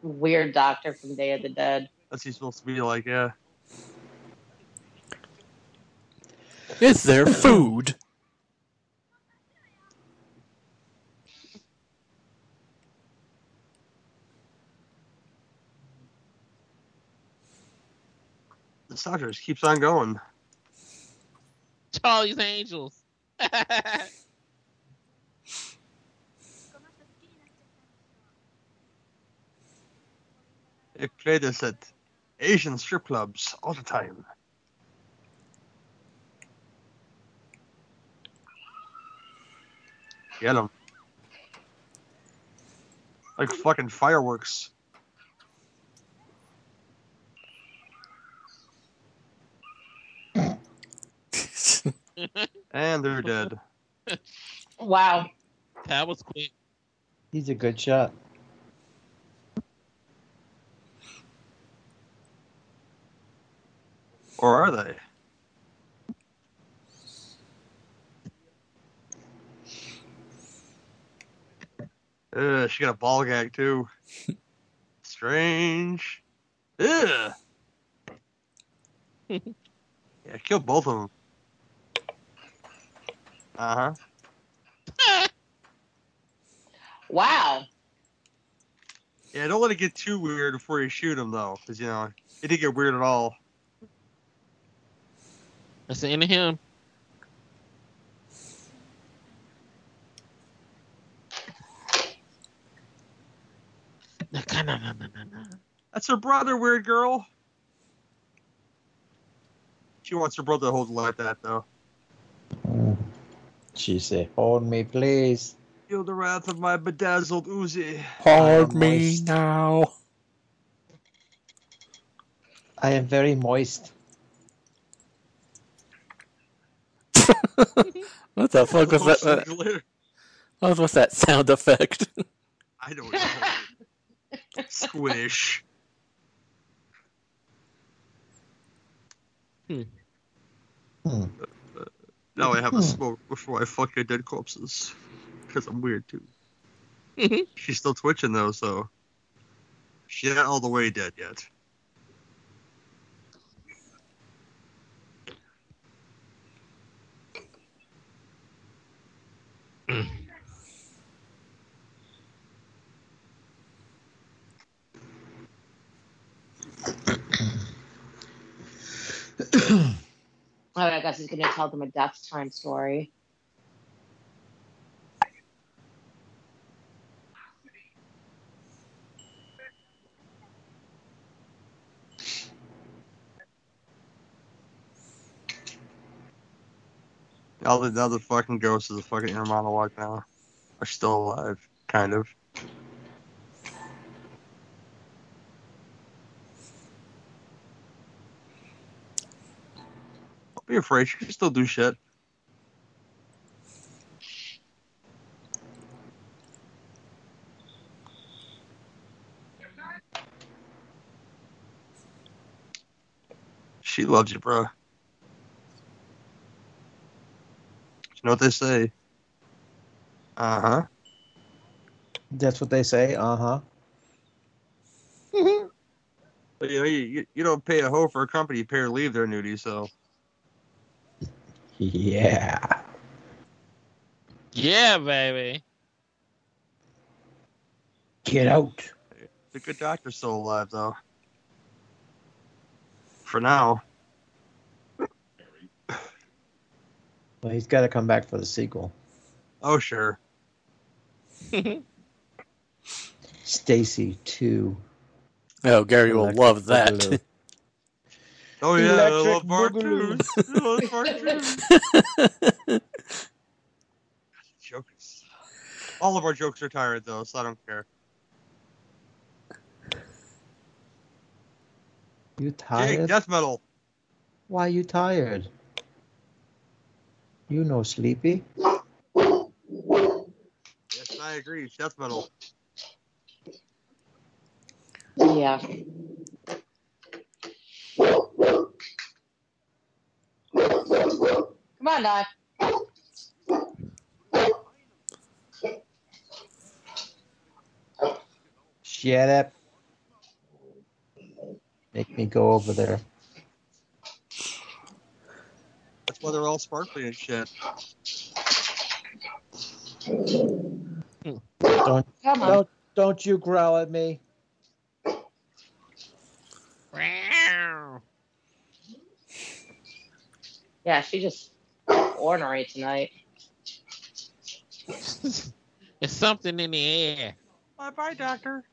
weird doctor from Day of the Dead. That's he's supposed to be like, yeah. Is there food? The just keeps on going. Charlie's Angels. [LAUGHS] They play this at Asian strip clubs all the time. Get them. Like fucking fireworks. [LAUGHS] And they're dead. Wow. that was quick. He's a good shot. Or are they? Ugh, she got a ball gag too. [LAUGHS] Strange. Ugh. [LAUGHS] yeah, kill both of them. Uh huh. [LAUGHS] Wow. Yeah, don't let it get too weird before you shoot him though, because you know it didn't get weird at all. That's the end of him. [LAUGHS] That's her brother, weird girl. She wants her brother to hold it like that though. Mm. She said, "Hold me, please." Feel the wrath of my bedazzled Uzi. Hold me moist. now. I am very moist. [LAUGHS] What the fuck was that? What glitter. what was that sound effect? I don't know. Squish. Hmm. Now I have a smoke before I fuck your dead corpses. Because I'm weird too. [LAUGHS] She's still twitching though, so. She's not all the way dead yet. [CLEARS THROAT] Oh, I guess he's going to tell them a death time story. All the other fucking ghosts of the fucking inner monologue now are still alive, kind of. Be afraid, she can still do shit. She loves you, bro. You know what they say? Uh huh. That's what they say. Uh huh. [LAUGHS] But you know, you, you, don't pay a hoe for a company, you pay her to leave their nudie, so. Yeah. Yeah, baby. Get out. The good doctor's still alive, though. For now. Well, he's got to come back for the sequel. Oh, sure. [LAUGHS] Stacy two. Oh, Gary will love that. Boogaloo. Oh yeah, I Electric love part. Boogaloo. [LAUGHS] I love part. [LAUGHS] Jokes. All of our jokes are tired though, so I don't care. You Jake, tired? death metal. Why you tired? You no sleepy. Yes, I agree. Death metal. Yeah. Come on, Doc. Shut up. Make me go over there. That's why they're all sparkly and shit. Don't Come on. don't don't you growl at me. Yeah, she just ornery tonight. [LAUGHS] It's something in the air. Bye bye, doctor.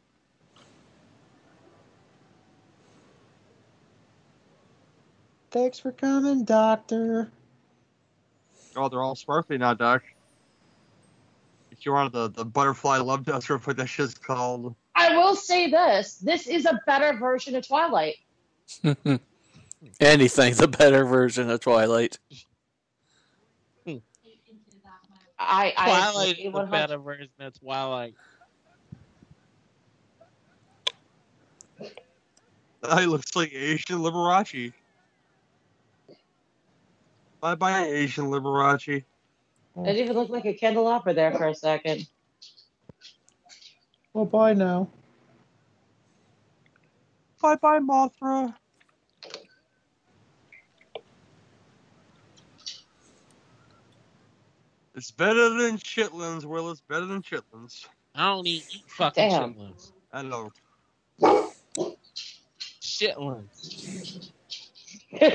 Thanks for coming, doctor. Oh, they're all sparkly now, Doc. If you wanted the, the butterfly love dust or what that shit's called. I will say this: this is a better version of Twilight. [LAUGHS] [LAUGHS] Anything's a better version of Twilight. I, I Twilight agree is a 100 better version of Twilight. He looks like Asian Liberace. Bye bye, Asian Liberace. It even looked like a candelabra there for a second. Well, bye now. Bye bye, Mothra. It's better than chitlins, Will. It's better than chitlins. I don't eat eat fucking Damn. chitlins. I know. Chitlins.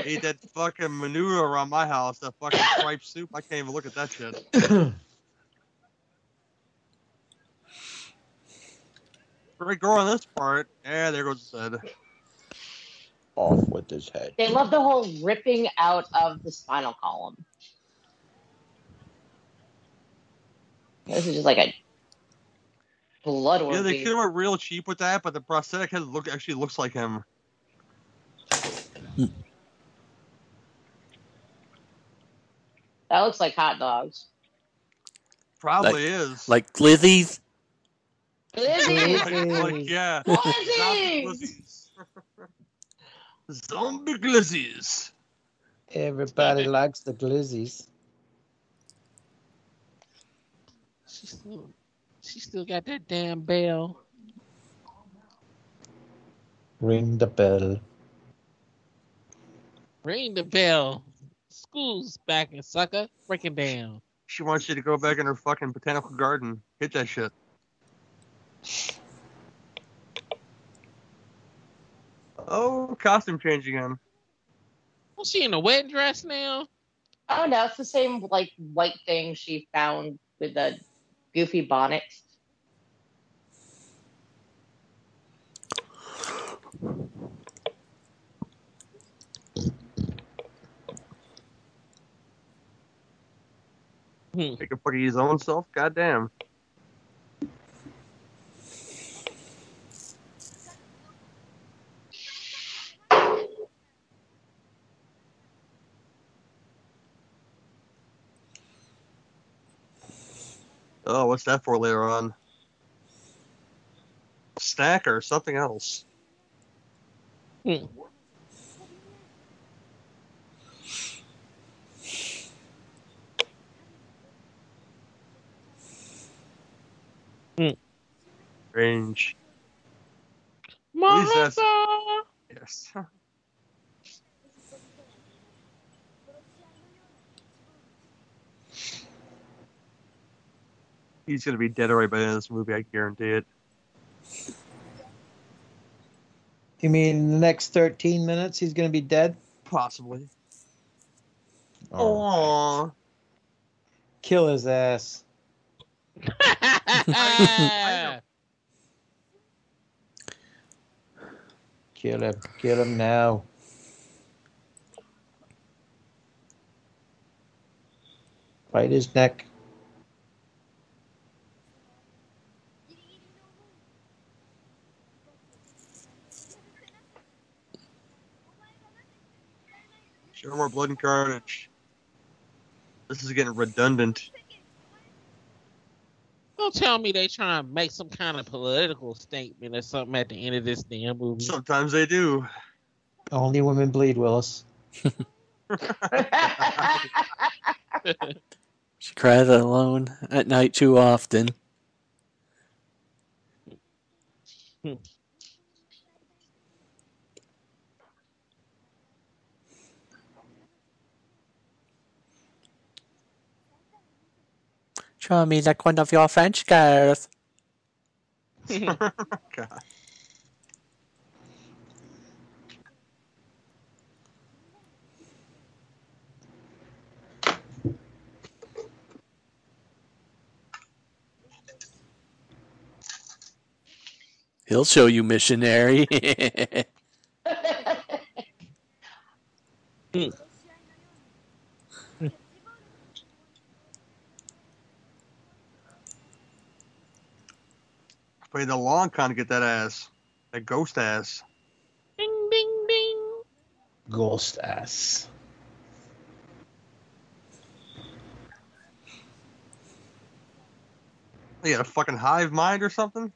eat that fucking manure around my house, that fucking tripe soup. I can't even look at that shit. [CLEARS THROAT] Great girl on this part. Yeah, there goes the head. Off with his head. They love the whole ripping out of the spinal column. This is just like a blood Yeah, they orgy. could have went real cheap with that, but the prosthetic head look actually looks like him. that looks like hot dogs. Probably is. Like Glizzies? Lizzie! [LAUGHS] like, like, yeah. Zombie Glizzies! glizzies. [LAUGHS] Zombie glizzies. Everybody likes the glizzies. She still, she still got that damn bell. Ring the bell. Ring the bell. School's back in sucker. Breaking down. She wants you to go back in her fucking botanical garden. Hit that shit. Oh, costume change again. Was she in a wedding dress now? Oh no, it's the same like white thing she found with the goofy bonnets. Hmm. Take a fucking his own self. Goddamn. Oh, what's that for later on? Snack or something else? Hmm. Range. least that's- Martha! Yes. [LAUGHS] he's gonna be dead already by the end of this movie. I guarantee it. You mean in the next thirteen minutes he's gonna be dead? Possibly. Oh. Aww. Kill his ass. [LAUGHS] Kill him. Kill him now. Bite his neck. Show more blood and carnage. This is getting redundant. Don't tell me they trying to make some kind of political statement or something at the end of this damn movie. Sometimes they do. Only women bleed, Willis. She cries alone at night too often. [LAUGHS] Draw me like one of your French girls. [LAUGHS] [LAUGHS] God. He'll show you missionary. [LAUGHS] Play the long con to get that ass. That ghost ass. Ding ding ding. Ghost ass. You got a fucking hive mind or something?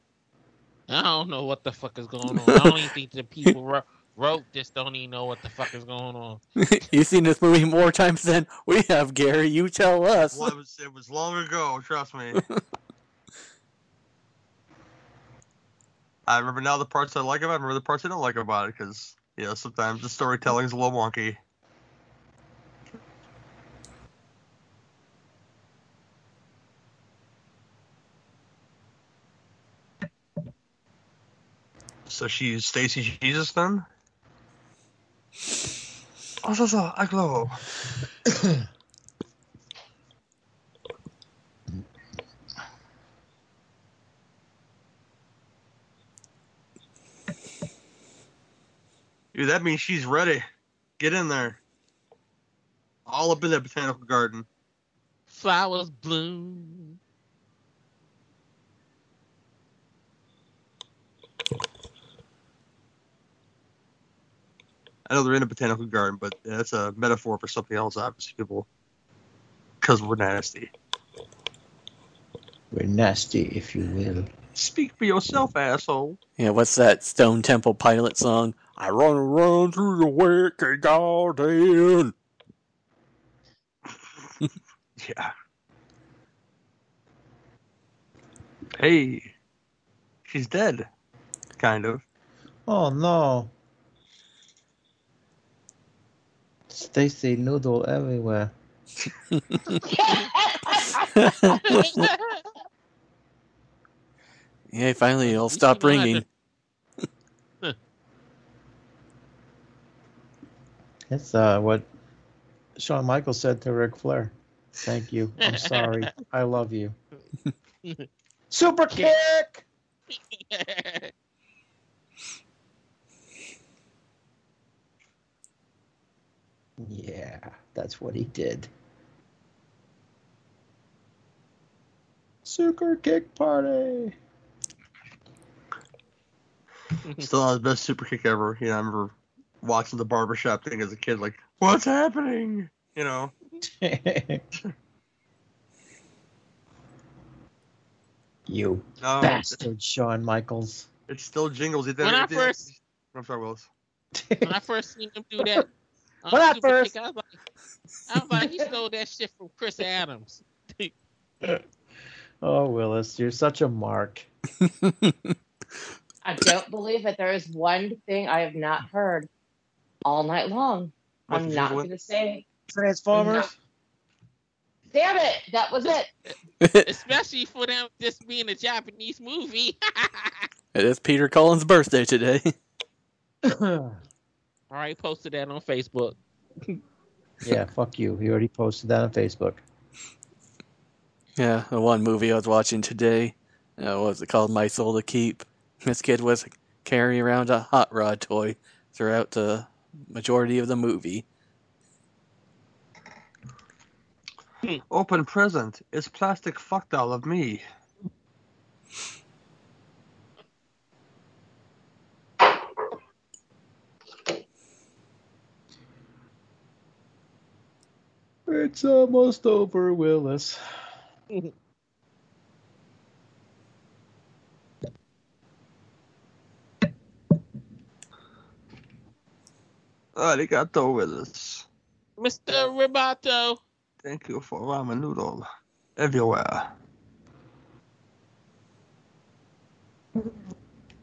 I don't know what the fuck is going on. I don't even think the people wrote, wrote this don't even know what the fuck is going on. [LAUGHS] You've seen this movie more times than we have, Gary. You tell us. Well, it was it was long ago. Trust me. [LAUGHS] I remember now the parts I like about it. I remember the parts I don't like about it because you know sometimes the storytelling is a little wonky. So she's Stacy Jesus then? [SIGHS] Oh, so, so, I glow. [COUGHS] Dude, that means she's ready. Get in there. All up in that botanical garden. Flowers bloom. I know they're in a botanical garden, but that's a metaphor for something else, obviously, people. Because we're nasty. We're nasty, if you will. Speak for yourself, asshole. Yeah, what's that Stone Temple Pilot song? I run around through the wicked garden. [LAUGHS] Yeah. Hey. She's dead. Kind of. Oh no. Stacy noodle everywhere. [LAUGHS] [LAUGHS] Yeah, finally it'll stop you know how ringing. That's uh, what Shawn Michaels said to Ric Flair. Thank you. I'm sorry. [LAUGHS] I love you. [LAUGHS] Super kick. [LAUGHS] Yeah, that's what he did. Super kick party. Still not his best super kick ever. You know, I remember watching the barbershop thing as a kid, like, what's happening? You know? [LAUGHS] you No, bastard, Shawn Michaels. It still jingles. It, When I it- it- first- I'm sorry, Willis. when I first seen him do that, um, [LAUGHS] When I first- I was like, I was like, he stole that shit from Chris Adams. [LAUGHS] Oh, Willis, you're such a mark. I don't believe it. There is one thing I have not heard all night long. What, I'm not going to say. Transformers. Damn it! That was it. [LAUGHS] Especially for them this being a Japanese movie. [LAUGHS] It is Peter Cullen's birthday today. [LAUGHS] All right, posted that on Facebook. yeah, fuck you. He already posted that on Facebook. Yeah, the one movie I was watching today, uh, what was it called? My Soul to Keep. This kid was carrying around a hot rod toy throughout the majority of the movie. Hmm. Open present. It's plastic fuck doll of me. It's almost over, Willis. [LAUGHS] Arigato, Willis. Mr. Roboto. Thank you for ramen noodle. Everywhere.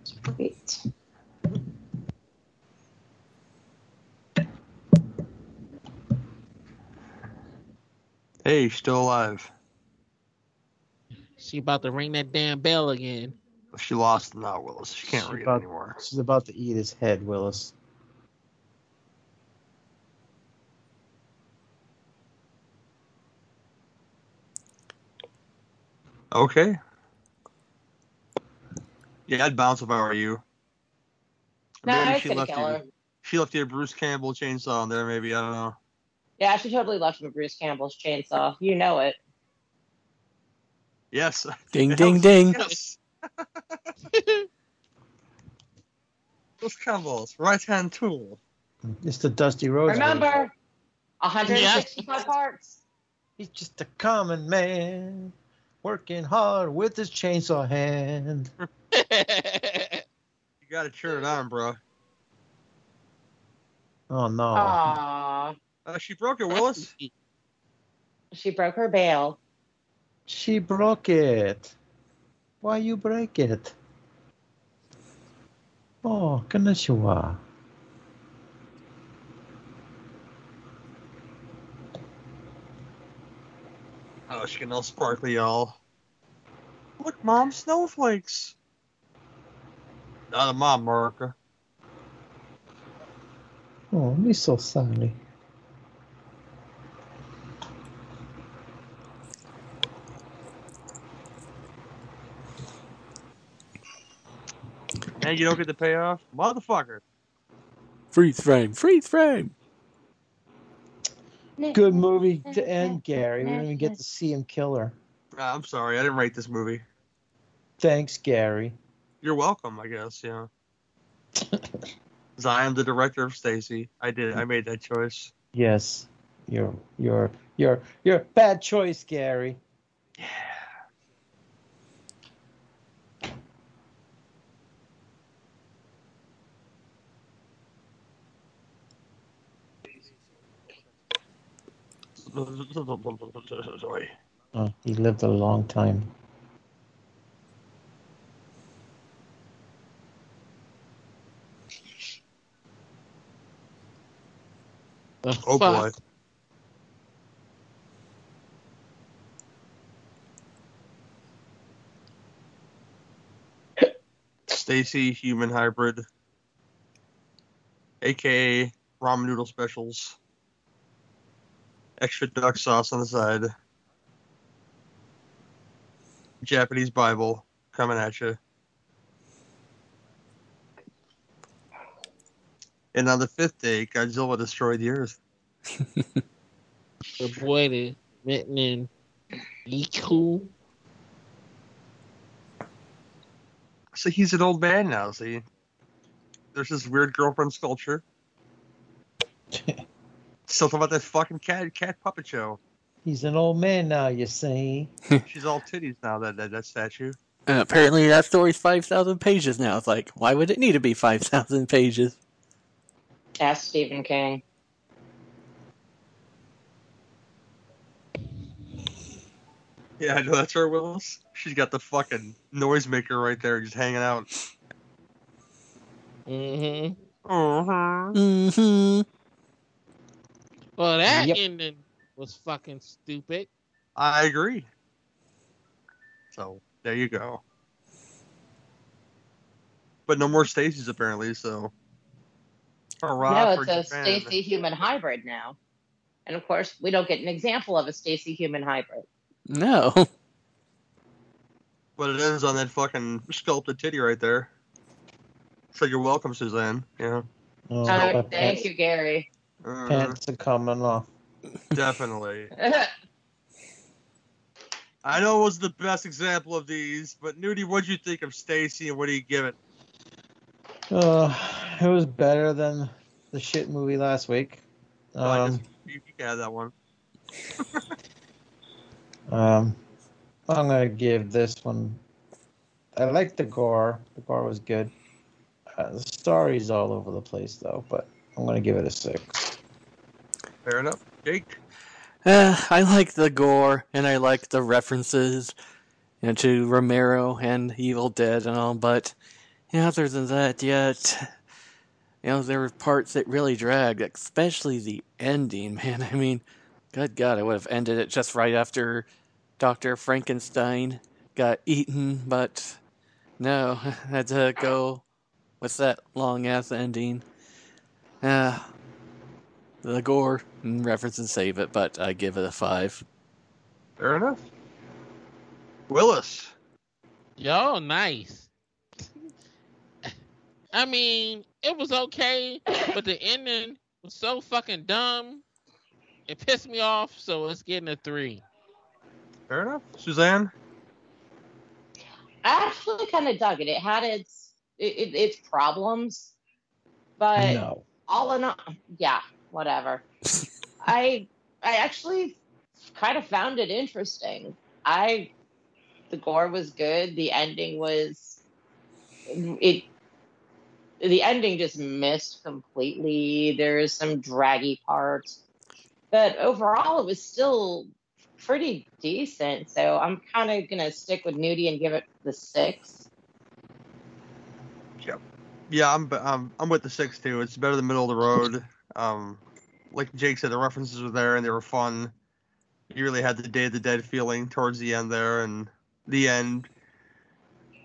Sweet. Hey, still alive. She about to ring that damn bell again. She lost now, Willis. She can't She's read about- anymore. She's about to eat his head, Willis. Okay. Yeah, I'd bounce if I were you. No, Maybe I she left kill you. her. She left you a Bruce Campbell chainsaw in there. Maybe I don't know. Yeah, she totally left him a Bruce Campbell's chainsaw. You know it. Yes. Ding, [LAUGHS] ding, was- ding. Yes. [LAUGHS] Bruce Campbell's right hand tool. It's the Dusty Rhodes. version. Remember, 165 parts. He's just a common man, working hard with his chainsaw hand. [LAUGHS] You gotta turn it on, bro. Oh no! Aww. Uh, she broke it, Willis. She broke her bail. She broke it. Why you break it? Oh, konnichiwa. She getting all sparkly, y'all. Look, mom, snowflakes. Not a mom, America. Oh, me so sorry. And you don't get the payoff, motherfucker. Freeze frame, freeze frame. Good movie to end, Gary. We didn't even get to see him kill her. Ah, I'm sorry, I didn't rate this movie. Thanks, Gary. You're welcome, I guess. Yeah. 'Cause I am the director of Stacy. I did. I made that choice. Yes, you're you're you're you're bad choice, Gary. Oh, he lived a long time. The Oh boy. Stacy Human Hybrid, aka ramen noodle specials. Extra duck sauce on the side. Japanese Bible coming at you. And on the fifth day, Godzilla destroyed the Earth. [LAUGHS] The boy that written in Iku. So he's an old man now. See, there's this weird girlfriend sculpture. [LAUGHS] Still talking about that fucking cat cat puppet show. He's an old man now, you see. [LAUGHS] She's all titties now. That that, that statue. And apparently that story's 5,000 pages now. It's like, why would it need to be 5,000 pages? Ask Stephen King. Yeah, I know that's her, Willis. She's got the fucking noisemaker right there, just hanging out. Mm-hmm. Uh-huh. Mm-hmm. Well, that Yep. ending was fucking stupid. I agree. So there you go. But no more Stacy's apparently. So hurrah no, for it's a Japan. Stacy human hybrid now. And of course, we don't get an example of a Stacy human hybrid. No. [LAUGHS] But it ends on that fucking sculpted titty right there. So you're welcome, Suzanne. Yeah. Oh, Oh, thank you, Gary. Uh, pants are coming off. definitely. [LAUGHS] I know it was the best example of these, but Nudie, what'd you think of Stacy and what do you give it? Uh, it was better than the shit movie last week. Oh, I Um, just, you, you can have that one. [LAUGHS] um, I'm gonna give this one. I like the gore. The gore was good. Uh, the story's all over the place though, but I'm gonna give it a six. Fair enough. Jake? Uh, I like the gore and I like the references you know, to Romero and Evil Dead and all, but you know, other than that, yet you know, there were parts that really dragged, especially the ending, [LAUGHS] man. I mean, good God, I would have ended it just right after Dr. Frankenstein got eaten, but no, [LAUGHS] had to go with that long ass ending. Uh, the gore reference and save it, but I give it a five. Fair enough. Willis. Yo, nice. [LAUGHS] I mean, it was okay, but the ending was so fucking dumb. It pissed me off, so it's getting a three. Fair enough. Suzanne? I actually kind of dug it. It had its it, it, its problems, but no. all in all, yeah, whatever. [LAUGHS] I I actually kind of found it interesting. I the gore was good. The ending was it. The ending just missed completely. There's some draggy parts, but overall, it was still pretty decent. So I'm kind of gonna stick with Nudie and give it the six. Yep. Yeah, I'm I'm I'm with the six too. It's better than middle of the road. Um, like Jake said, the references were there and they were fun. You really had the Day of the Dead feeling towards the end there, and the end.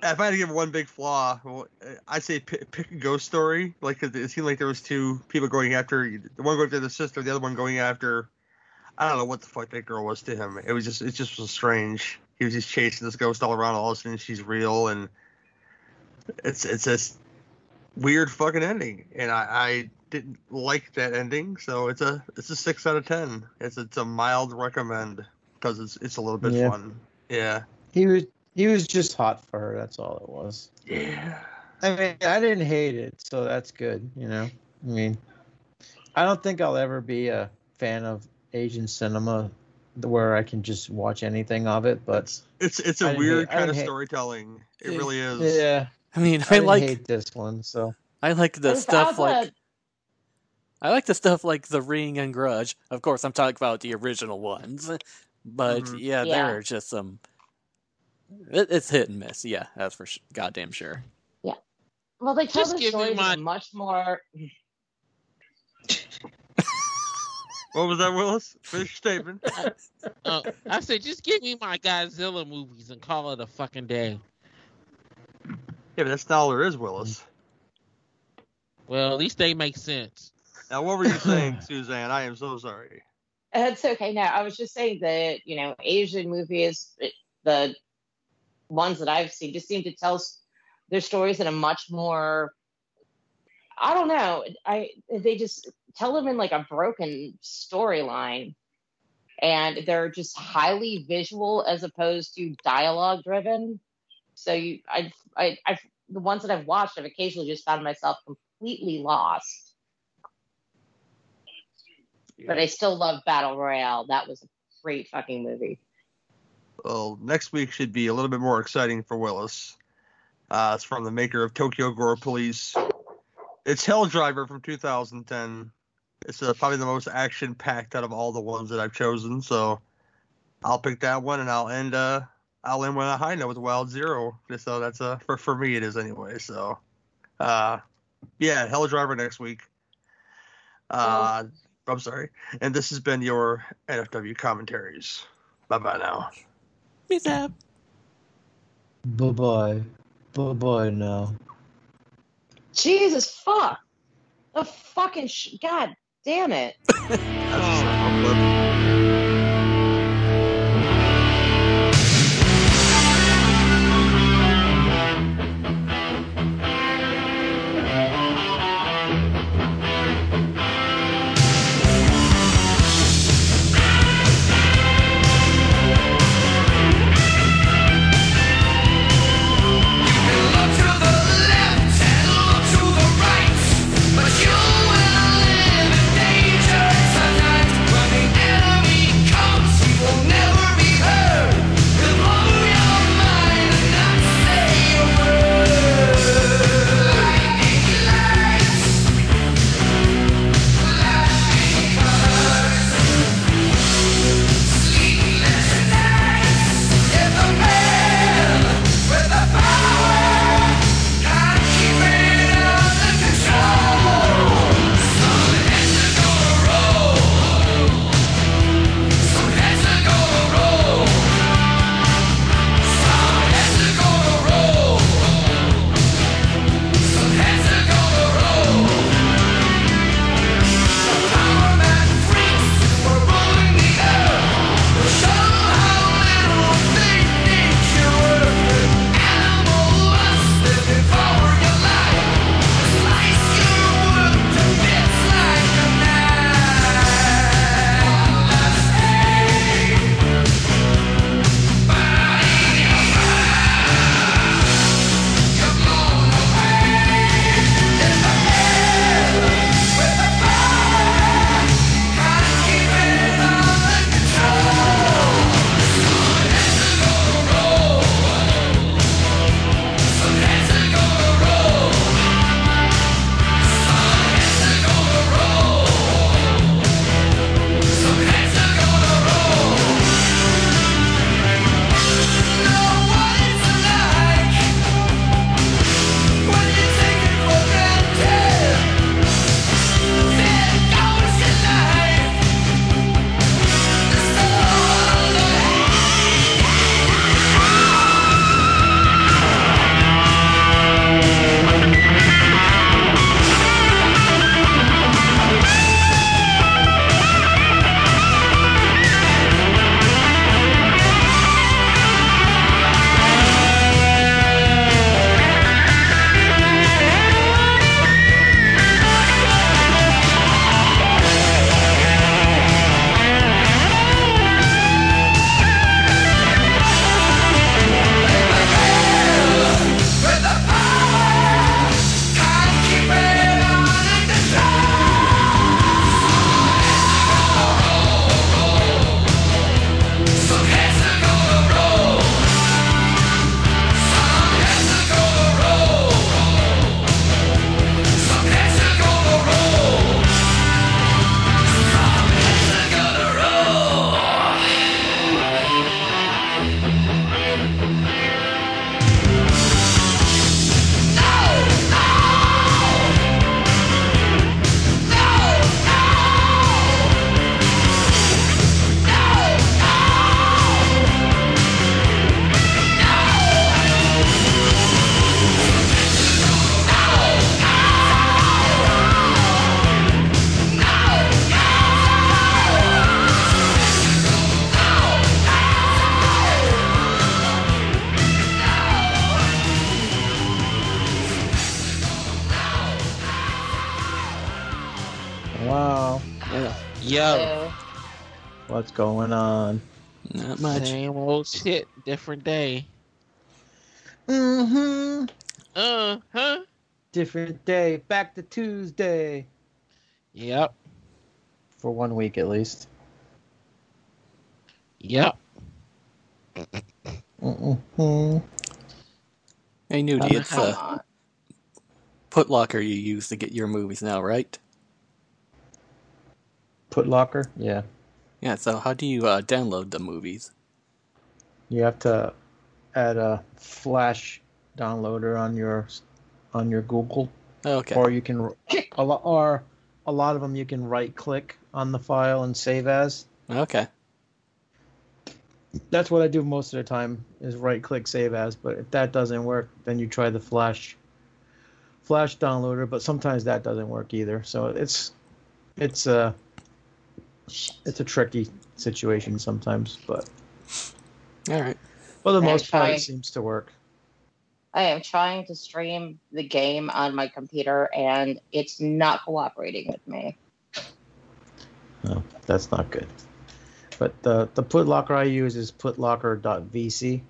If I had to give one big flaw, I'd say pick, pick a ghost story. Like it seemed like there was two people going after the one going after the sister, the other one going after. I don't know what the fuck that girl was to him. It was just it just was strange. He was just chasing this ghost all around. All of a sudden, she's real, and it's it's just weird fucking ending, and I, I didn't like that ending. So it's a it's a six out of ten. It's it's a mild recommend because it's it's a little bit Yeah. fun. Yeah. He was he was just hot for her. That's all it was. Yeah. I mean, I didn't hate it, so that's good. You know, I mean, I don't think I'll ever be a fan of Asian cinema where I can just watch anything of it. But It's it's I a didn't weird hate- kind of hate- storytelling. It really is. yeah, I mean, I I didn't like hate this one. So I like the There's stuff other- like I like the stuff like The Ring and Grudge. Of course, I'm talking about the original ones, [LAUGHS] but Mhm. yeah, Yeah. there are just some. It, it's hit and miss. Yeah, that's for sh- goddamn sure. Yeah. Well, they tell Just the give me stories my- much more. [LAUGHS] What was that, Willis? Finish your statement. [LAUGHS] Uh, I said, just give me my Godzilla movies and call it a fucking day. Yeah, but that's not all there is, Willis. Well, at least they make sense. Now, what were you saying, [LAUGHS] Suzanne? I am so sorry. Uh, it's okay. No, I was just saying that you know Asian movies, the ones that I've seen, just seem to tell their stories in a much more. I don't know. I they just tell them in like a broken storyline, and they're just highly visual as opposed to dialogue driven. So you, I, I, I, the ones that I've watched, I've occasionally just found myself completely lost. But I still love Battle Royale. That was a great fucking movie. Well, next week should be a little bit more exciting for Willis. Uh, it's from the maker of Tokyo Gore Police. It's Hell Driver from 2010. It's uh, probably the most action packed out of all the ones that I've chosen. So I'll pick that one, and I'll end. Uh, I'll end with a high note with Wild Zero. So that's uh, for for me it is anyway. So, uh, yeah, Hell Driver next week. Uh, I'm sorry. And this has been your NFW commentaries. Bye bye now. Peace out. bye bye, bye bye now. Jesus fuck. The fucking sh- god damn it. [LAUGHS] What's going on? Not much. same old shit, different day. Mm-hmm. Uh huh. Different day. Back to Tuesday. Yep. For one week at least. Yep. Mm-hmm. Hey, Nudie, it's a uh. Putlocker you use to get your movies now, right? Putlocker? Yeah. Yeah, so how do you uh, download the movies? You have to add a flash downloader on your on your Google, Okay. or you can a lot or a lot of them you can right click on the file and save as. Okay. That's what I do most of the time is right click save as. But if that doesn't work, then you try the flash flash downloader. But sometimes that doesn't work either. So it's it's a it's a tricky situation sometimes. But All right. for the Yeah, most part, it seems to work. I am trying to stream the game on my computer and it's not cooperating with me. No, that's not good. But the the put locker I use is putlocker.vc.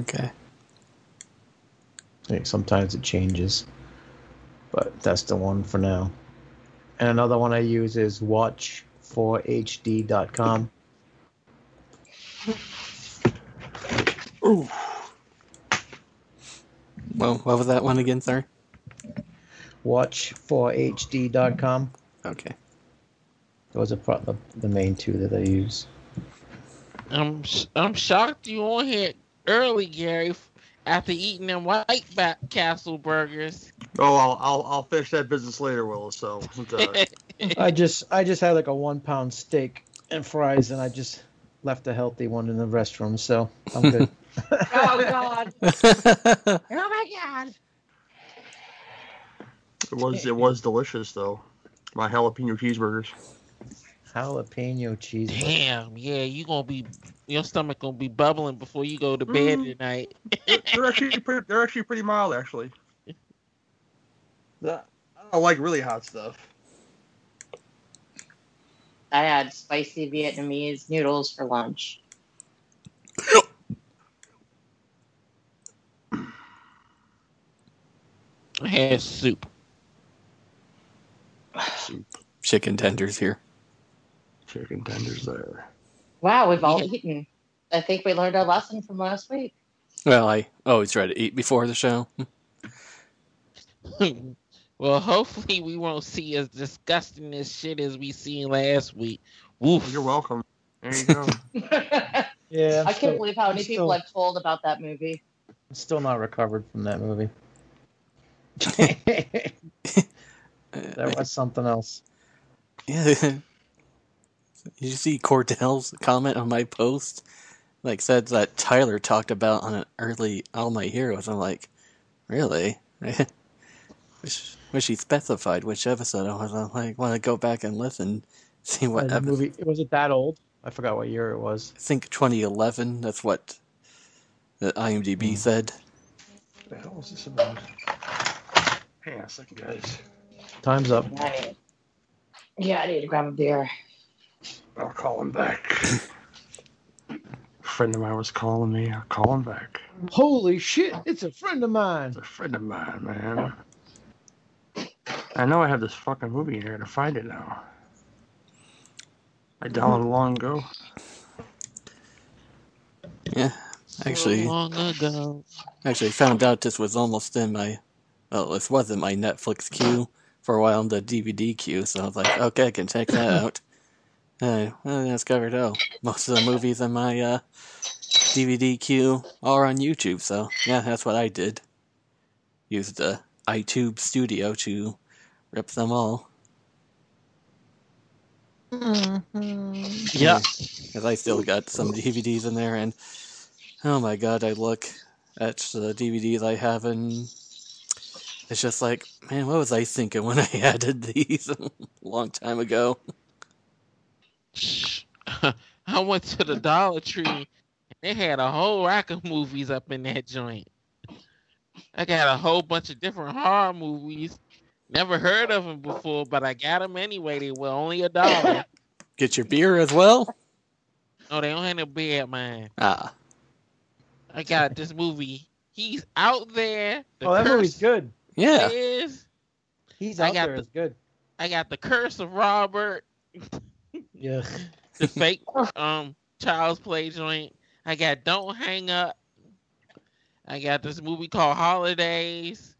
Okay. I think sometimes it changes, but that's the one for now. And another one I use is watch4hd.com. Ooh. Well, what was that one again, sorry? Watch4hd.com. Okay. Those are pro- the, the main two that I use. I'm I'm shocked you on here early, Gary, f- after eating them White ba- Castle burgers. Oh, I'll, I'll I'll finish that business later, Will. So uh, [LAUGHS] I just I just had like a one pound steak and fries, and I just left a healthy one in the restroom, so I'm good. [LAUGHS] Oh [LAUGHS] god. oh my god. it was it was delicious though. My jalapeno cheeseburgers. Jalapeno cheese. Damn, yeah, you gonna be your stomach gonna be bubbling before you go to bed Mm. tonight. They're actually [LAUGHS] pretty, they're actually pretty mild actually. I don't like really hot stuff. I had spicy Vietnamese noodles for lunch. I had soup. Chicken tenders here. Chicken tenders there. Wow, we've all eaten. I think we learned our lesson from last week. Well, I always try to eat before the show. [LAUGHS] [LAUGHS] well, hopefully we won't see as disgusting as shit as we seen last week. Woof. You're welcome. There you go. [LAUGHS] Yeah, I'm I still, can't believe how I'm many people still- I've told about that movie. I'm still not recovered from that movie. that was something else. Yeah. Did you see Cordell's [LAUGHS] comment on my post? Like said that Tyler talked about on an early All My Heroes. I'm like, really? [LAUGHS] wish, wish he specified which episode it was. I'm like, want to go back and listen, [LAUGHS] see what Uh, the episode. movie was it that old? I forgot what year it was. I think 2011. That's what the IMDb Hmm. said. What the hell is this about? Hang on a second, guys. Time's up. Yeah, I need to grab a beer. I'll call him back. a friend of mine was calling me. I'll call him back. Holy shit! It's a friend of mine. It's a friend of mine, man. I know I have this fucking movie in here to find it now. I downloaded it hmm. long ago. Yeah, actually, so long ago. actually found out this was almost in my. Well, this wasn't my Netflix queue for a while in the DVD queue, so I was like, okay, I can check that [LAUGHS] out. And I discovered, oh, most of the movies in my uh, DVD queue are on YouTube, so yeah, that's what I did. Used the iTube Studio to rip them all. Yeah. Because I still got some DVDs in there, and oh my god, I look at the DVDs I have, and it's just like, man, what was I thinking when [LAUGHS] I added these [LAUGHS] a long time ago? [LAUGHS] I went to the Dollar Tree and they had a whole rack of movies up in that joint. I got a whole bunch of different horror movies. Never heard of them before, but I got them anyway. They were only a dollar. [COUGHS] Get your beer as well? oh, they don't have no beer at mine. Ah. I got this movie. He's out there. The oh, that curse movie's good. Yeah. is. He's I out got there the- is good. I got the curse of Robert, [LAUGHS] Yeah. the [LAUGHS] fake um child's play joint. I got Don't Hang Up. I got this movie called Holidays.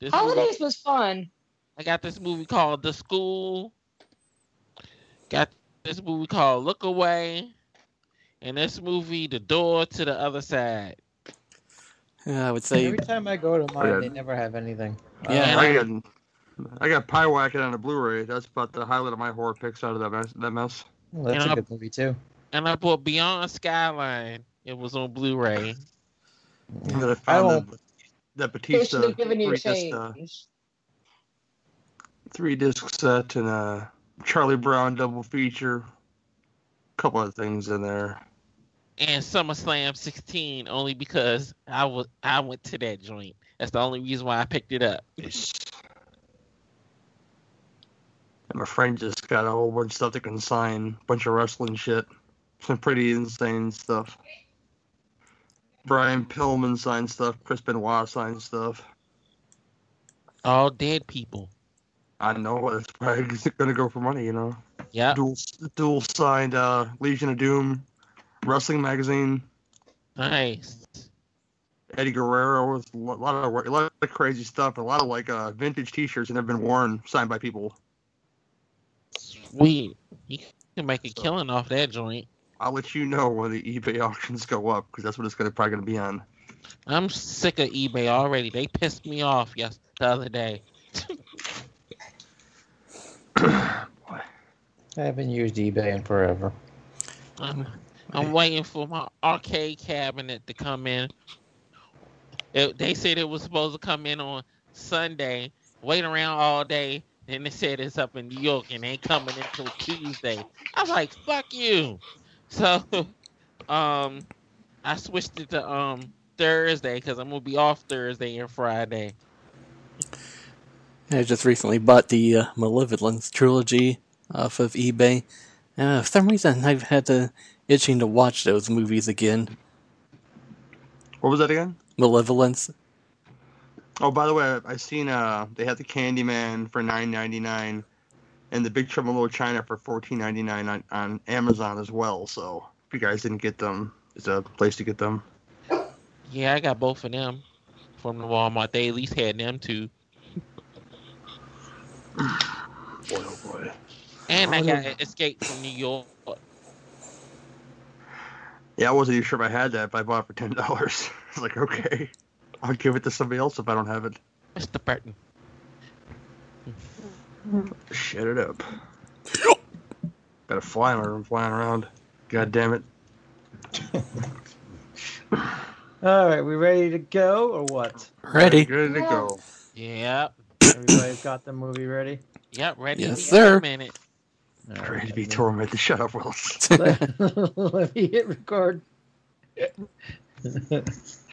This movie- Holidays was fun. I got this movie called The School. Got this movie called Look Away. And this movie, The Door to the Other Side. Yeah, I would say Every time I go to mine, Yeah. they never have anything. Yeah. I got, I got Pyewacket on a Blu-ray. That's about the highlight of my horror picks out of that mess. That mess. Well, that's And a I- good movie too. And I bought Beyond Skyline. It was on Blu-ray. And then I I found won't- that, that Batista should have given you three disc, uh, three disc set and a Charlie Brown double feature. A couple of things in there. And SummerSlam 16 only because I was I went to that joint. That's the only reason why I picked it up. And my friend just got a whole bunch of stuff to consign, bunch of wrestling shit, some pretty insane stuff. Brian Pillman signed stuff, Chris Benoit signed stuff. All dead people. I know it's probably [LAUGHS] gonna go for money, you know. Yeah. Dual dual signed uh, Legion of Doom, wrestling magazine. Nice. Eddie Guerrero with a lot of a lot of crazy stuff, a lot of like uh, vintage T-shirts that have been worn, signed by people. Sweet. You can make a killing off that joint. I'll let you know when the eBay [LAUGHS] auctions go up because that's what it's gonna probably gonna be on. I'm sick of eBay already. They pissed me off yes the other day. Boy. [LAUGHS] I haven't used eBay in forever. I'm, I'm waiting for my arcade cabinet to come in. It, they said it was supposed to come in on Sunday. Wait around all day. Then they said it's up in New York and ain't coming until Tuesday. I was like, "Fuck you!" So, [LAUGHS] um, I switched it to um Thursday because I'm gonna be off Thursday and Friday. I just recently bought the uh, Malevolence trilogy off of eBay. Uh, for some reason, I've had the itching to watch those movies again. What was that again? Malevolence. Oh, by the way, I've seen uh they had the Candyman for nine ninety nine, and the Big Trouble in Little China for fourteen ninety nine on, on Amazon as well. So if you guys didn't get them, it's a place to get them. Yeah, I got both of them from the Walmart. They at least had them too. Boy, oh boy. And I got Escape from New York. Yeah, I wasn't even sure if I had that, but I bought it for ten dollars. [LAUGHS] I was like, okay, I'll give it to somebody else if I don't have it. Mr. Burton. Shut it up. Got a fly in my room flying around. God damn it. All right, we ready to go or what? Ready? Ready to go. Yep. Everybody's got the movie ready. Yep. Ready Yes, to sir. a minute. All Ready to be let me- tormented. Shut up, Wills. [LAUGHS] [LAUGHS] Let me hit record. [LAUGHS]